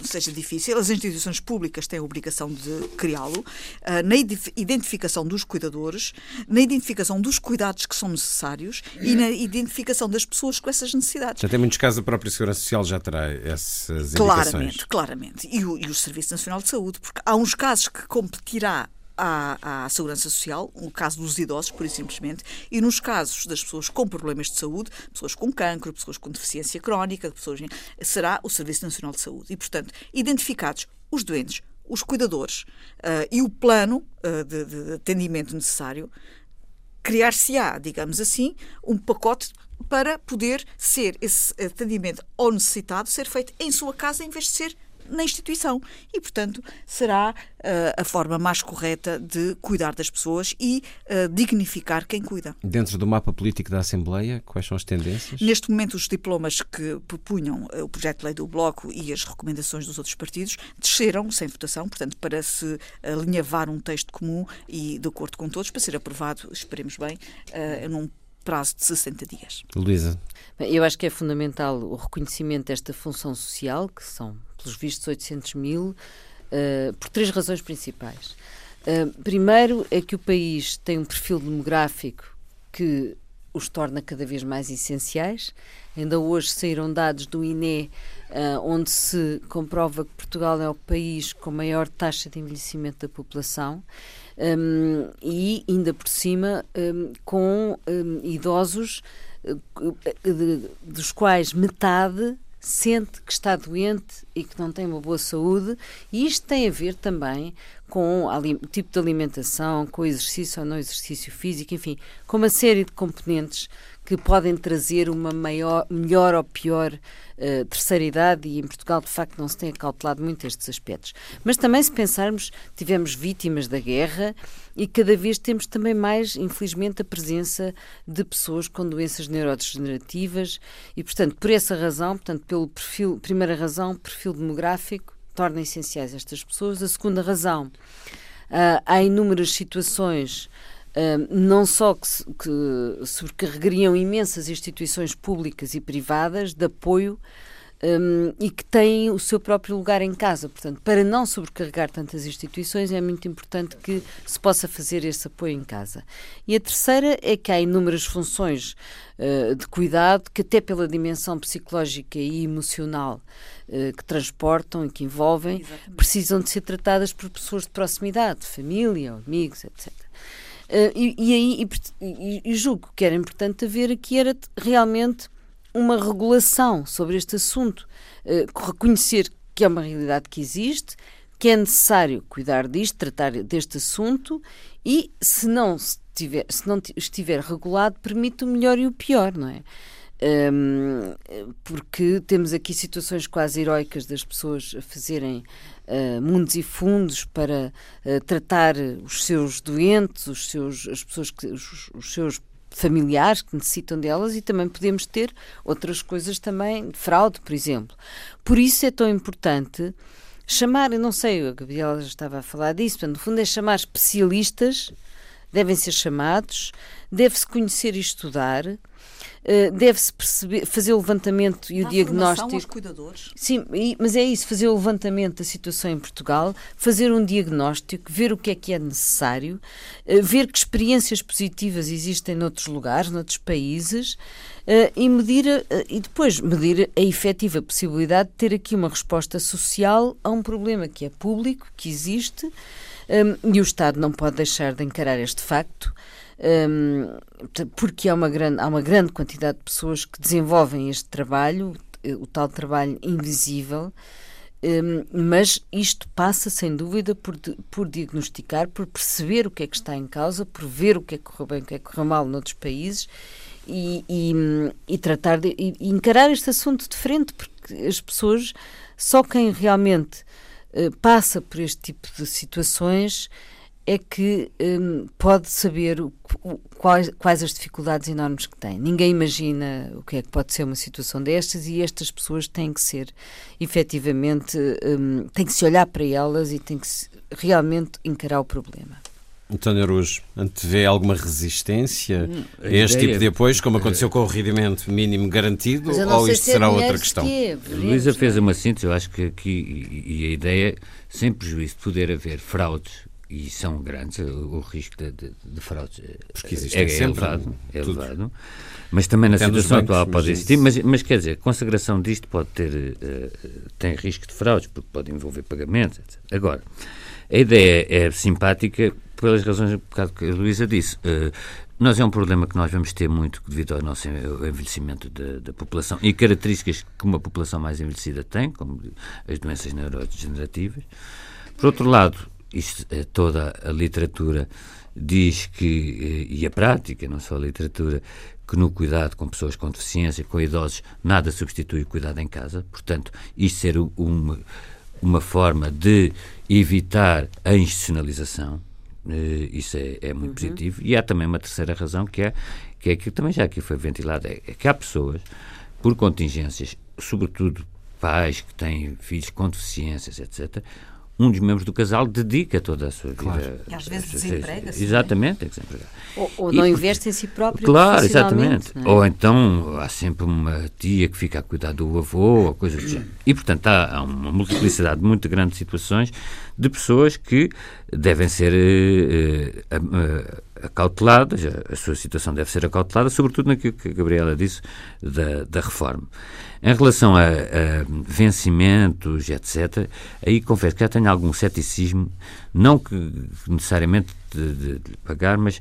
seja difícil. As instituições públicas têm a obrigação de criá-lo. Uh, na identificação dos cuidadores, na identificação dos cuidados que são necessários e na identificação das pessoas com essas necessidades. Já tem muitos casos, a própria Segurança Social já terá essas indicações. Claramente, claramente. E o, e o Serviço Nacional de Saúde, porque há uns casos que competirá à, à, Segurança Social, no caso dos idosos, por e simplesmente, e nos casos das pessoas com problemas de saúde, pessoas com cancro, pessoas com deficiência crónica, pessoas, será o Serviço Nacional de Saúde. E, portanto, identificados os doentes, os cuidadores uh, e o plano uh, de, de atendimento necessário, criar-se-á, digamos assim, um pacote para poder ser esse atendimento ao necessitado ser feito em sua casa em vez de ser na instituição. E, portanto, será uh, a forma mais correta de cuidar das pessoas e uh, dignificar quem cuida. Dentro do mapa político da Assembleia, quais são as tendências? Neste momento, os diplomas que propunham uh, o projeto de lei do Bloco e as recomendações dos outros partidos desceram sem votação, portanto, para se alinhavar um texto comum e de acordo com todos, para ser aprovado, esperemos bem, num prazo de 60 dias. Luísa. Eu acho que é fundamental o reconhecimento desta função social, que são pelos vistos 800 mil, uh, por três razões principais. Uh, primeiro é que o país tem um perfil demográfico que os torna cada vez mais essenciais. Ainda hoje saíram dados do INE, uh, onde se comprova que Portugal é o país com maior taxa de envelhecimento da população um, e, ainda por cima, um, com um, idosos uh, dos quais metade sente que está doente e que não tem uma boa saúde, e isto tem a ver também com o tipo de alimentação, com exercício ou não exercício físico, enfim, com uma série de componentes que podem trazer uma maior, melhor ou pior uh, terceira idade e em Portugal de facto não se tem acautelado muito estes aspectos. Mas também se pensarmos, tivemos vítimas da guerra e cada vez temos também mais, infelizmente, a presença de pessoas com doenças neurodegenerativas e, portanto, por essa razão, portanto, pelo perfil, primeira razão, perfil demográfico, torna essenciais estas pessoas. A segunda razão, uh, há inúmeras situações não só que, que sobrecarregariam imensas instituições públicas e privadas de apoio um, e que têm o seu próprio lugar em casa. Portanto, para não sobrecarregar tantas instituições, é muito importante que se possa fazer esse apoio em casa. E a terceira é que há inúmeras funções uh, de cuidado que, até pela dimensão psicológica e emocional uh, que transportam e que envolvem, Exatamente. precisam de ser tratadas por pessoas de proximidade, família, amigos, etc. Uh, e, e, aí e, e, julgo que era importante haver aqui era realmente uma regulação sobre este assunto, uh, reconhecer que é uma realidade que existe, que é necessário cuidar disto, tratar deste assunto e se não estiver, se não estiver regulado, permite o melhor e o pior, não é? Um, porque temos aqui situações quase heroicas das pessoas a fazerem uh, mundos e fundos para uh, tratar os seus doentes, os seus, as pessoas que, os, os seus familiares que necessitam delas e também podemos ter outras coisas também, fraude, por exemplo. Por isso é tão importante chamar, eu não sei, a Gabriela já estava a falar disso, portanto, no fundo é chamar especialistas, devem ser chamados, deve-se conhecer e estudar, deve-se fazer o levantamento e o diagnóstico. aos cuidadores. Sim, mas é isso, fazer o levantamento da situação em Portugal, fazer um diagnóstico, ver o que é que é necessário, uh, ver que experiências positivas existem noutros lugares, noutros países. Uh, e medir e depois medir a efetiva possibilidade de ter aqui uma resposta social a um problema que é público, que existe, um, e o Estado não pode deixar de encarar este facto porque há uma, grande, há uma grande quantidade de pessoas que desenvolvem este trabalho, o tal trabalho invisível, mas isto passa, sem dúvida, por, por diagnosticar, por perceber o que é que está em causa, por ver o que é que correu bem, o que é que correu mal noutros países e, e, e tratar de e encarar este assunto de frente, porque as pessoas, só quem realmente uh, passa por este tipo de situações é que um, pode saber o, o, quais, quais, as dificuldades enormes que tem. Ninguém imagina o que é que pode ser uma situação destas e estas pessoas têm que ser, efetivamente, um, têm que se olhar para elas e têm que se, realmente encarar o problema. António Arujo, antevê alguma resistência hum, a este ideia, tipo de apoios, como aconteceu com o rendimento mínimo garantido, ou isto será é outra questão? Que Luísa fez uma síntese, eu acho que aqui, e a ideia, sem prejuízo de poder haver fraudes e são grandes, o, o risco de, de, de fraudes é, é, elevado, é elevado, mas também na Até situação atual pode existir, mas, mas quer dizer, a consagração disto pode ter, uh, tem risco de fraudes, porque pode envolver pagamentos, etc. Agora, a ideia é simpática pelas razões que a Luísa disse. Uh, nós é um problema que nós vamos ter muito devido ao nosso envelhecimento da, da, população e características que uma população mais envelhecida tem, como as doenças neurodegenerativas. Por outro lado, isto, é toda a literatura diz que, eh, e a prática, não só a literatura, que no cuidado com pessoas com deficiência, com idosos, nada substitui o cuidado em casa. Portanto, isto ser uma, uma forma de evitar a institucionalização, eh, isso é, é muito uhum. positivo. E há também uma terceira razão que é que, é que também já aqui foi ventilada, é, é que há pessoas, por contingências, sobretudo pais que têm filhos com deficiências, etc., um dos membros do casal dedica toda a sua claro. vida. E às vezes desemprega-se. Exatamente, é desempregar. Ou, ou não investe em si próprio. Claro, exatamente. É? Ou então há sempre uma tia que fica a cuidar do avô, ou coisa do género. E, portanto, há, há, uma multiplicidade muito grande de situações de pessoas que devem ser uh, uh, acauteladas, a, a, sua situação deve ser acautelada, sobretudo naquilo que a Gabriela disse da, da reforma. Em relação a, a, vencimentos, etc., aí confesso que já tenho algum ceticismo, não que necessariamente de, de, de, pagar, mas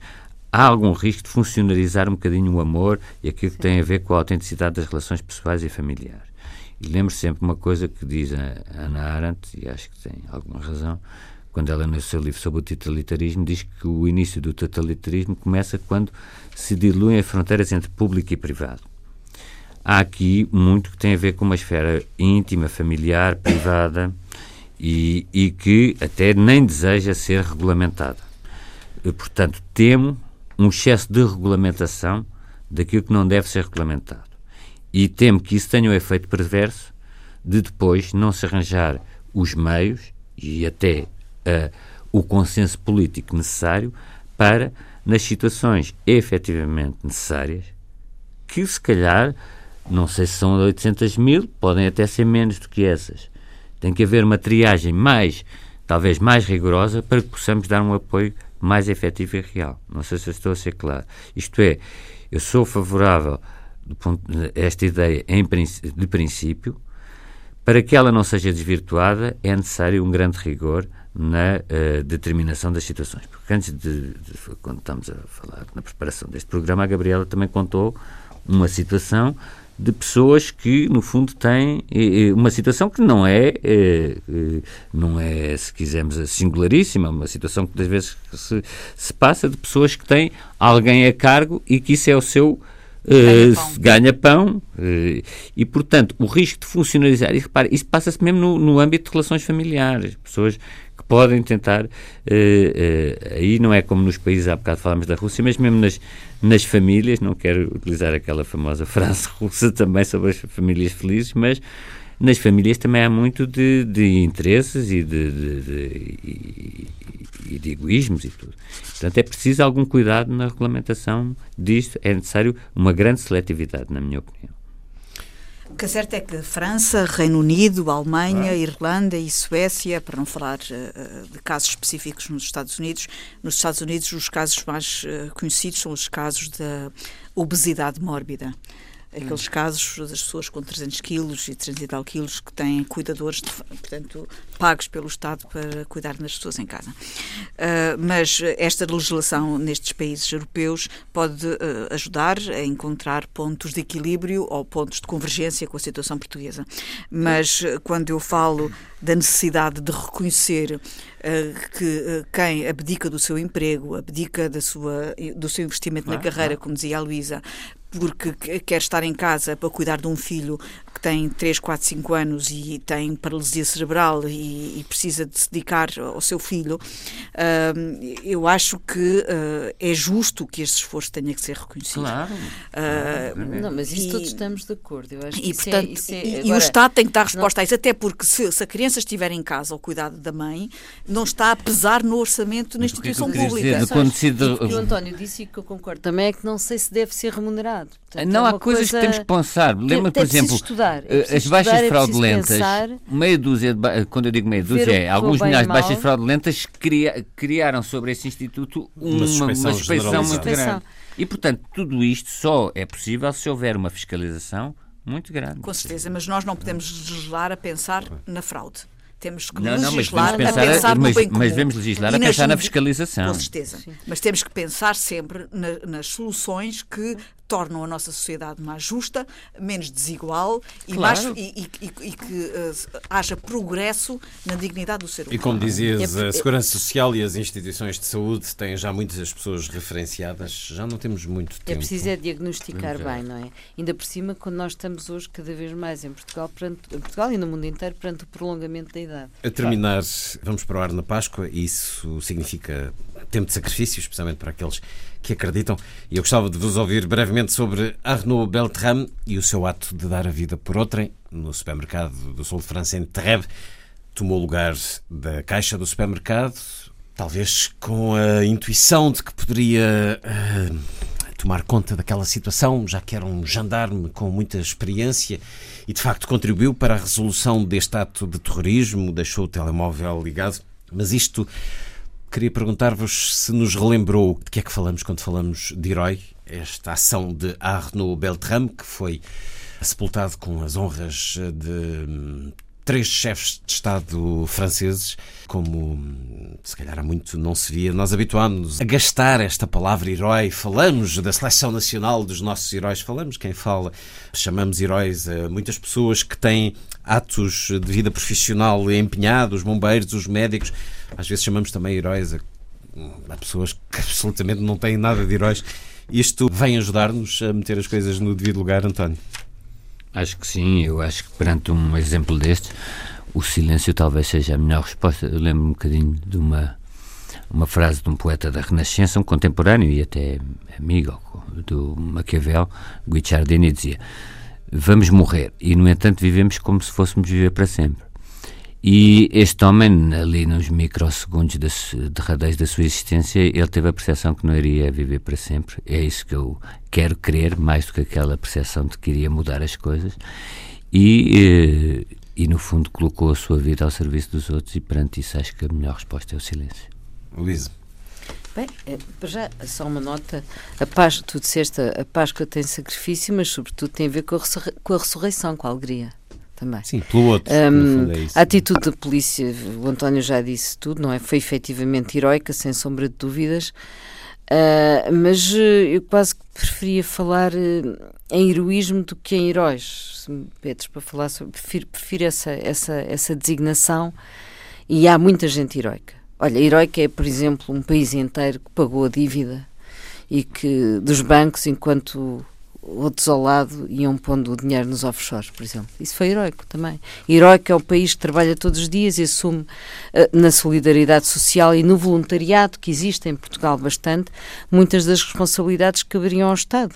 há algum risco de funcionarizar um bocadinho o amor e aquilo que tem a ver com a autenticidade das relações pessoais e familiares. E lembro sempre uma coisa que diz a Ana Arendt, e acho que tem alguma razão, quando ela, no seu livro sobre o totalitarismo, diz que o início do totalitarismo começa quando se diluem as fronteiras entre público e privado há aqui muito que tem a ver com uma esfera íntima, familiar, privada e, e que até nem deseja ser regulamentada. Portanto, temo um excesso de regulamentação daquilo que não deve ser regulamentado. E temo que isso tenha o um efeito perverso de depois não se arranjar os meios e até uh, o consenso político necessário para, nas situações efetivamente necessárias, que se calhar não sei se são 800 mil, podem até ser menos do que essas. Tem que haver uma triagem mais, talvez mais rigorosa, para que possamos dar um apoio mais efetivo e real. Não sei se estou a ser claro. Isto é, eu sou favorável a esta ideia de princípio. Para que ela não seja desvirtuada, é necessário um grande rigor na uh, determinação das situações. Porque antes de, de, quando estamos a falar na preparação deste programa, a Gabriela também contou uma situação de pessoas que, no fundo, têm uma situação que não é, é, não é, se quisermos, singularíssima, uma situação que, às vezes, se, se passa de pessoas que têm alguém a cargo e que isso é o seu ganha-pão. Uh, uh, e, portanto, o risco de funcionalizar, e repare, isso passa-se mesmo no, no âmbito de relações familiares. Pessoas podem tentar, uh, uh, aí não é como nos países, há bocado falámos da Rússia, mas mesmo nas, nas famílias, não quero utilizar aquela famosa frase russa também sobre as famílias felizes, mas nas famílias também há muito de, de interesses e de, de, de, e de egoísmos e tudo. Portanto, é preciso algum cuidado na regulamentação disto, é necessário uma grande seletividade, na minha opinião. O que é certo é que França, Reino Unido, Alemanha, ah. Irlanda e Suécia, para não falar uh, de casos específicos nos Estados Unidos, nos Estados Unidos os casos mais uh, conhecidos são os casos da obesidade mórbida. Aqueles hum. casos das pessoas com 300 quilos e 300 e tal quilos que têm cuidadores, de, portanto, pagos pelo Estado para cuidar das pessoas em casa. Uh, mas esta legislação nestes países europeus pode uh, ajudar a encontrar pontos de equilíbrio ou pontos de convergência com a situação portuguesa. Mas uh, quando eu falo da necessidade de reconhecer que quem abdica do seu emprego, abdica da sua, do seu investimento na carreira, como dizia a Luísa, porque quer estar em casa para cuidar de um filho que tem 3, 4, 5 anos e tem paralisia cerebral e, e precisa de se dedicar ao seu filho, uh, eu acho que uh, é justo que este esforço tenha que ser reconhecido. Claro. Uh, não, mas isso e, todos estamos de acordo. Eu acho e, que é- portanto, isso é, isso é, agora, e o Estado tem que dar resposta não, a isso, até porque se, se, a criança estiver em casa ao cuidado da mãe, não está a pesar no orçamento na instituição pública. Dizer, do... O que o António disse e que eu concordo também é que não sei se deve ser remunerado. Portanto, não, é há coisas coisa... que temos que pensar. Lembra, por exemplo, estudar, é as baixas estudar, é fraudulentas, pensar, meia dúzia, de, quando eu digo meia dúzia, é alguns milhares de baixas fraudulentas cria, criaram sobre esse instituto uma, uma suspeição muito grande. E, portanto, tudo isto só é possível se houver uma fiscalização muito grande. Com certeza, mas nós não podemos legislar a pensar na fraude. Temos que não, legislar não, mas pensar, a pensar mas, no bem comum. Mas devemos legislar a pensar na fiscalização. Com certeza. Sim. Mas temos que pensar sempre na, nas soluções que tornam a nossa sociedade mais justa, menos desigual e, mais, e, e, e que uh, haja progresso na dignidade do ser humano. E como dizias, é, a Segurança Social e as instituições de saúde têm já muitas pessoas referenciadas, já não temos muito é tempo. É preciso é diagnosticar bem, não é? Ainda por cima, quando nós estamos hoje cada vez mais em Portugal, perante, em Portugal e no mundo inteiro, perante o prolongamento da idade. A terminar, vamos para o ar na Páscoa isso significa tempo de sacrifício, especialmente para aqueles que acreditam. E eu gostava de vos ouvir brevemente sobre Arnaud Beltrame e o seu ato de dar a vida por outrem no supermercado do sul de França, em Trèves. Tomou lugar da caixa do supermercado, talvez com a intuição de que poderia uh, tomar conta daquela situação, já que era um gendarme com muita experiência e de facto contribuiu para a resolução deste ato de terrorismo, deixou o telemóvel ligado. Mas isto Queria perguntar-vos se nos relembrou de que é que falamos quando falamos de herói, esta ação de Arnaud Beltrame, que foi sepultado com as honras de hum, três chefes de Estado franceses, como se calhar há muito não se via. Nós habituámos-nos a gastar esta palavra herói, falamos da seleção nacional dos nossos heróis, falamos quem fala, chamamos heróis a muitas pessoas que têm atos de vida profissional empenhados, os bombeiros, os médicos, às vezes chamamos também heróis a, a pessoas que absolutamente não têm nada de heróis. Isto vem ajudar-nos a meter as coisas no devido lugar, António? Acho que sim, eu acho que perante um exemplo deste, o silêncio talvez seja a melhor resposta. Eu lembro um bocadinho de uma, uma frase de um poeta da Renascença, um contemporâneo e até amigo do Maquiavel, Guicciardini, dizia: Vamos morrer e, no entanto, vivemos como se fôssemos viver para sempre. E este homem, ali nos microsegundos derradeiros da sua existência, ele teve a percepção que não iria viver para sempre. É isso que eu quero crer, mais do que aquela percepção de que iria mudar as coisas. E, eh, e no fundo, colocou a sua vida ao serviço dos outros, e perante isso, acho que a melhor resposta é o silêncio. Luísa. Bem, é, já, só uma nota. A Páscoa, tu disseste, a Páscoa tem sacrifício, mas sobretudo tem a ver com a, com a ressurreição, com a alegria também. Sim, pelo outro. Um, é a atitude da polícia, o António já disse tudo, não é? Foi efetivamente heroica, sem sombra de dúvidas. Uh, mas uh, eu quase que preferia falar uh, em heroísmo do que em heróis, se me pedes para falar sobre. Prefiro, prefiro essa, essa, essa designação e há muita gente heroica. Olha, heroica é, por exemplo, um país inteiro que pagou a dívida e que dos bancos enquanto outros ao lado iam pondo o dinheiro nos offshores, por exemplo. Isso foi heroico também. Heroico é o país que trabalha todos os dias e assume uh, na solidariedade social e no voluntariado que existe em Portugal bastante, muitas das responsabilidades que caberiam ao Estado.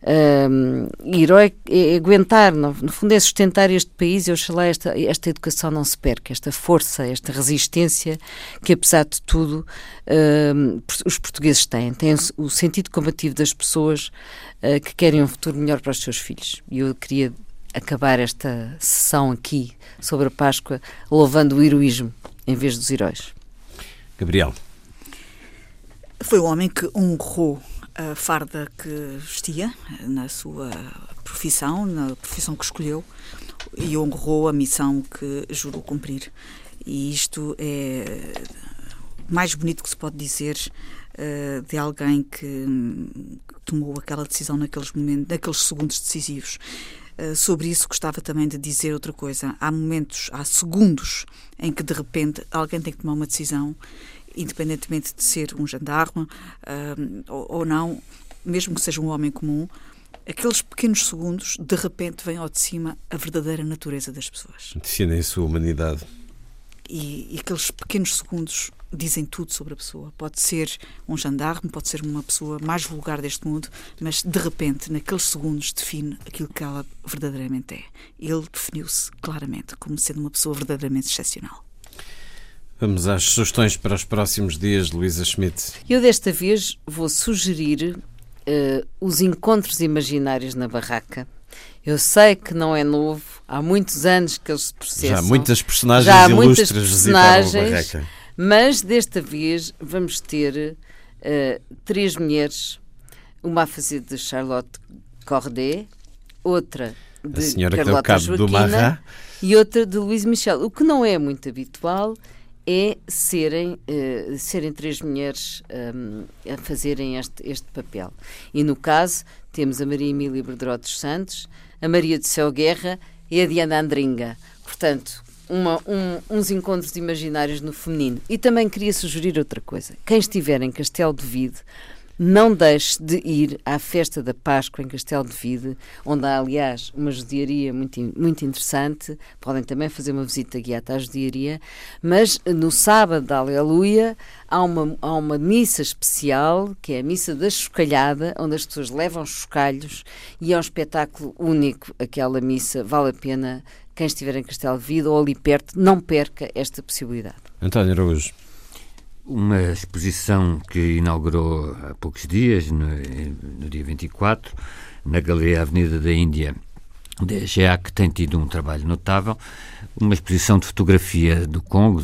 Uh, herói é aguentar, no, no, fundo é sustentar este país e oxalá esta, esta educação não se perca, esta força, esta resistência que apesar de tudo os portugueses têm, têm o sentido combativo das pessoas uh, que querem um futuro melhor para os seus filhos. E eu queria acabar esta sessão aqui sobre a Páscoa louvando o heroísmo em vez dos heróis. Gabriel. Foi o homem que honrou a farda que vestia na sua profissão, na profissão que escolheu, e honrou a missão que jurou cumprir. E isto é o mais bonito que se pode dizer uh, de alguém que tomou aquela decisão naqueles momentos, naqueles segundos decisivos. Uh, sobre isso gostava também de dizer outra coisa. Há momentos, há segundos em que de repente alguém tem que tomar uma decisão, independentemente de ser um gendarme uh, ou, ou não, mesmo que seja um homem comum, aqueles pequenos segundos, de repente vem ao de cima a verdadeira natureza das pessoas. Definem a sua humanidade. E, e, aqueles pequenos segundos dizem tudo sobre a pessoa. Pode ser um gendarme, pode ser uma pessoa mais vulgar deste mundo, mas de repente, naqueles segundos, define aquilo que ela verdadeiramente é. Ele definiu-se claramente como sendo uma pessoa verdadeiramente excepcional. Vamos às sugestões para os próximos dias, Luísa Schmidt. Eu desta vez vou sugerir uh, os encontros imaginários na barraca. Eu sei que não é novo, há muitos anos que eles se processam. Já há muitas personagens Já há muitas personagens, mas desta vez vamos ter uh, três mulheres, uma a fazer de Charlotte Corday, outra de a senhora Carlota que deu cabo Joaquina e outra de Luís Michel, o que não é muito habitual é serem, uh, serem três mulheres um, a fazerem este, este papel. E no caso temos a Maria Emília Berderó dos Santos, a Maria de Céu Guerra e a Diana Andringa. Portanto, uma, um, uns encontros imaginários no feminino. E também queria sugerir outra coisa. Quem estiver em Castelo de Vide não deixe de ir à festa da Páscoa em Castelo de Vide, onde há, aliás, uma judiaria muito, muito interessante. Podem também fazer uma visita guiada à judiaria. Mas no sábado da Aleluia há uma, há uma missa especial, que é a missa da chocalhada, onde as pessoas levam chocalhos e é um espetáculo único. Aquela missa vale a pena. Quem estiver em Castelo de Vide ou ali perto, não perca esta possibilidade. António Araújo uma exposição que inaugurou há poucos dias, no, no dia 24, na Galeria Avenida da Índia, da GEAC, tem tido um trabalho notável. Uma exposição de fotografia do Congo,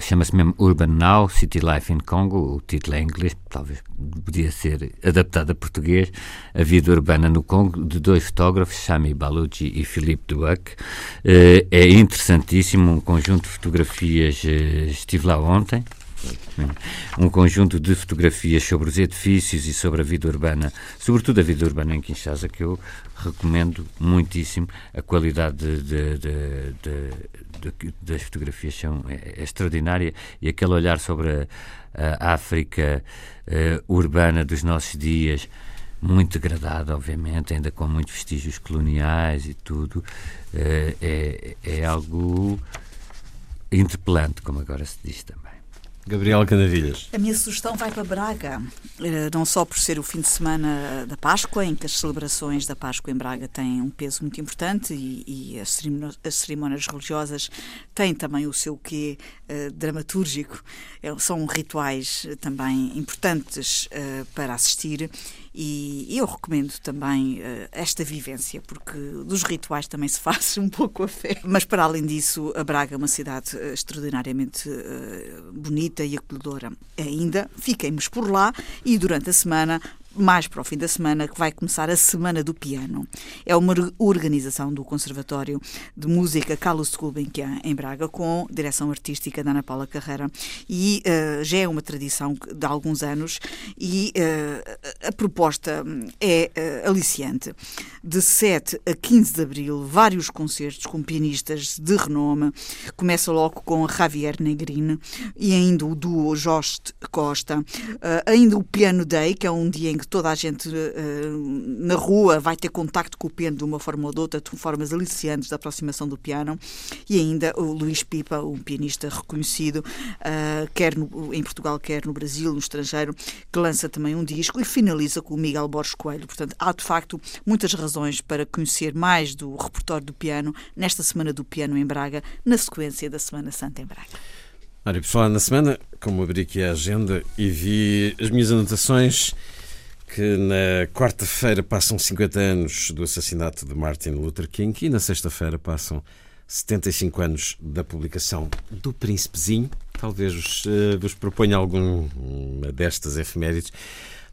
chama-se mesmo Urban Now, City Life in Congo, o título é em inglês, talvez podia ser adaptado a português, A Vida Urbana no Congo, de dois fotógrafos, Sami Baluchi e Philippe Duac. Eh, é interessantíssimo, um conjunto de fotografias, eh, estive lá ontem, um conjunto de fotografias sobre os edifícios e sobre a vida urbana, sobretudo a vida urbana em Kinshasa, que eu recomendo muitíssimo. A qualidade de, de, de, das fotografias são, é, é, extraordinária e aquele olhar sobre a, a África uh, urbana dos nossos dias muito degradada, obviamente, ainda com muitos vestígios coloniais e tudo, uh, é, é algo interpelante, como agora se diz também. Gabriela Canavilhas. A minha sugestão vai para Braga, eh, não só por ser o fim de semana da Páscoa, em que as celebrações da Páscoa em Braga têm um peso muito importante e, e as, cerimónias religiosas têm também o seu quê uh, dramatúrgico. É, são rituais também importantes uh, para assistir e eu recomendo também uh, esta vivência, porque dos rituais também se faz um pouco a fé. Mas para além disso, a Braga é uma cidade uh, extraordinariamente uh, bonita e acolhedora. Ainda fiquemos por lá e durante a semana mais para o fim da semana, que vai começar a Semana do Piano. É uma organização do Conservatório de Música Carlos Gulbenkian, em Braga, com direção artística da Ana Paula Carreira. E uh, já é uma tradição de alguns anos e uh, a proposta é uh, aliciante. De 7 a 15 de abril, vários concertos com pianistas de renome. Começa logo com Javier Negrin e ainda o duo Jost Costa. ainda o Piano Day, que é um dia em que toda a gente uh, na rua vai ter contacto com o piano de uma forma ou de outra, de formas aliciantes da aproximação do piano, e ainda o Luís Pipa, um pianista reconhecido, uh, quer no, em Portugal, quer no Brasil, no estrangeiro, que lança também um disco e finaliza com o Miguel Borges Coelho. Portanto, há de facto muitas razões para conhecer mais do repertório do piano nesta Semana do Piano em Braga, na sequência da Semana Santa em Braga. Por falar na semana, como abri aqui a agenda e vi as minhas anotações, que na quarta-feira passam 50 anos do assassinato de Martin Luther King e na sexta-feira passam 75 anos da publicação do Príncipezinho. Talvez vos, uh, vos proponha alguma destas efemérides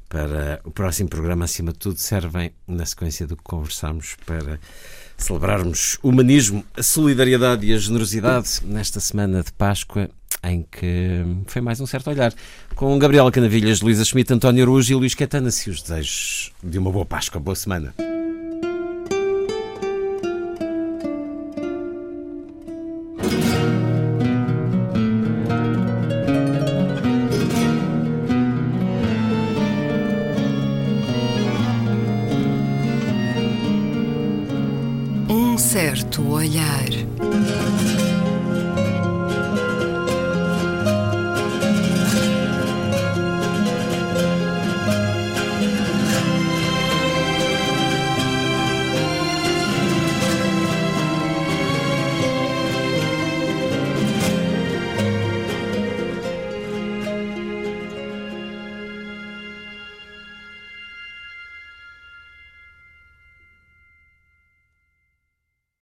para o próximo programa, acima de tudo, servem, na sequência do que conversamos, para celebrarmos o humanismo, a solidariedade e a generosidade nesta semana de Páscoa, em que foi mais um certo olhar. Com Gabriela Canavilhas, Luísa Schmidt, António Arujo e Luís Quetana, se os desejos de uma boa Páscoa, boa semana. Certo olhar.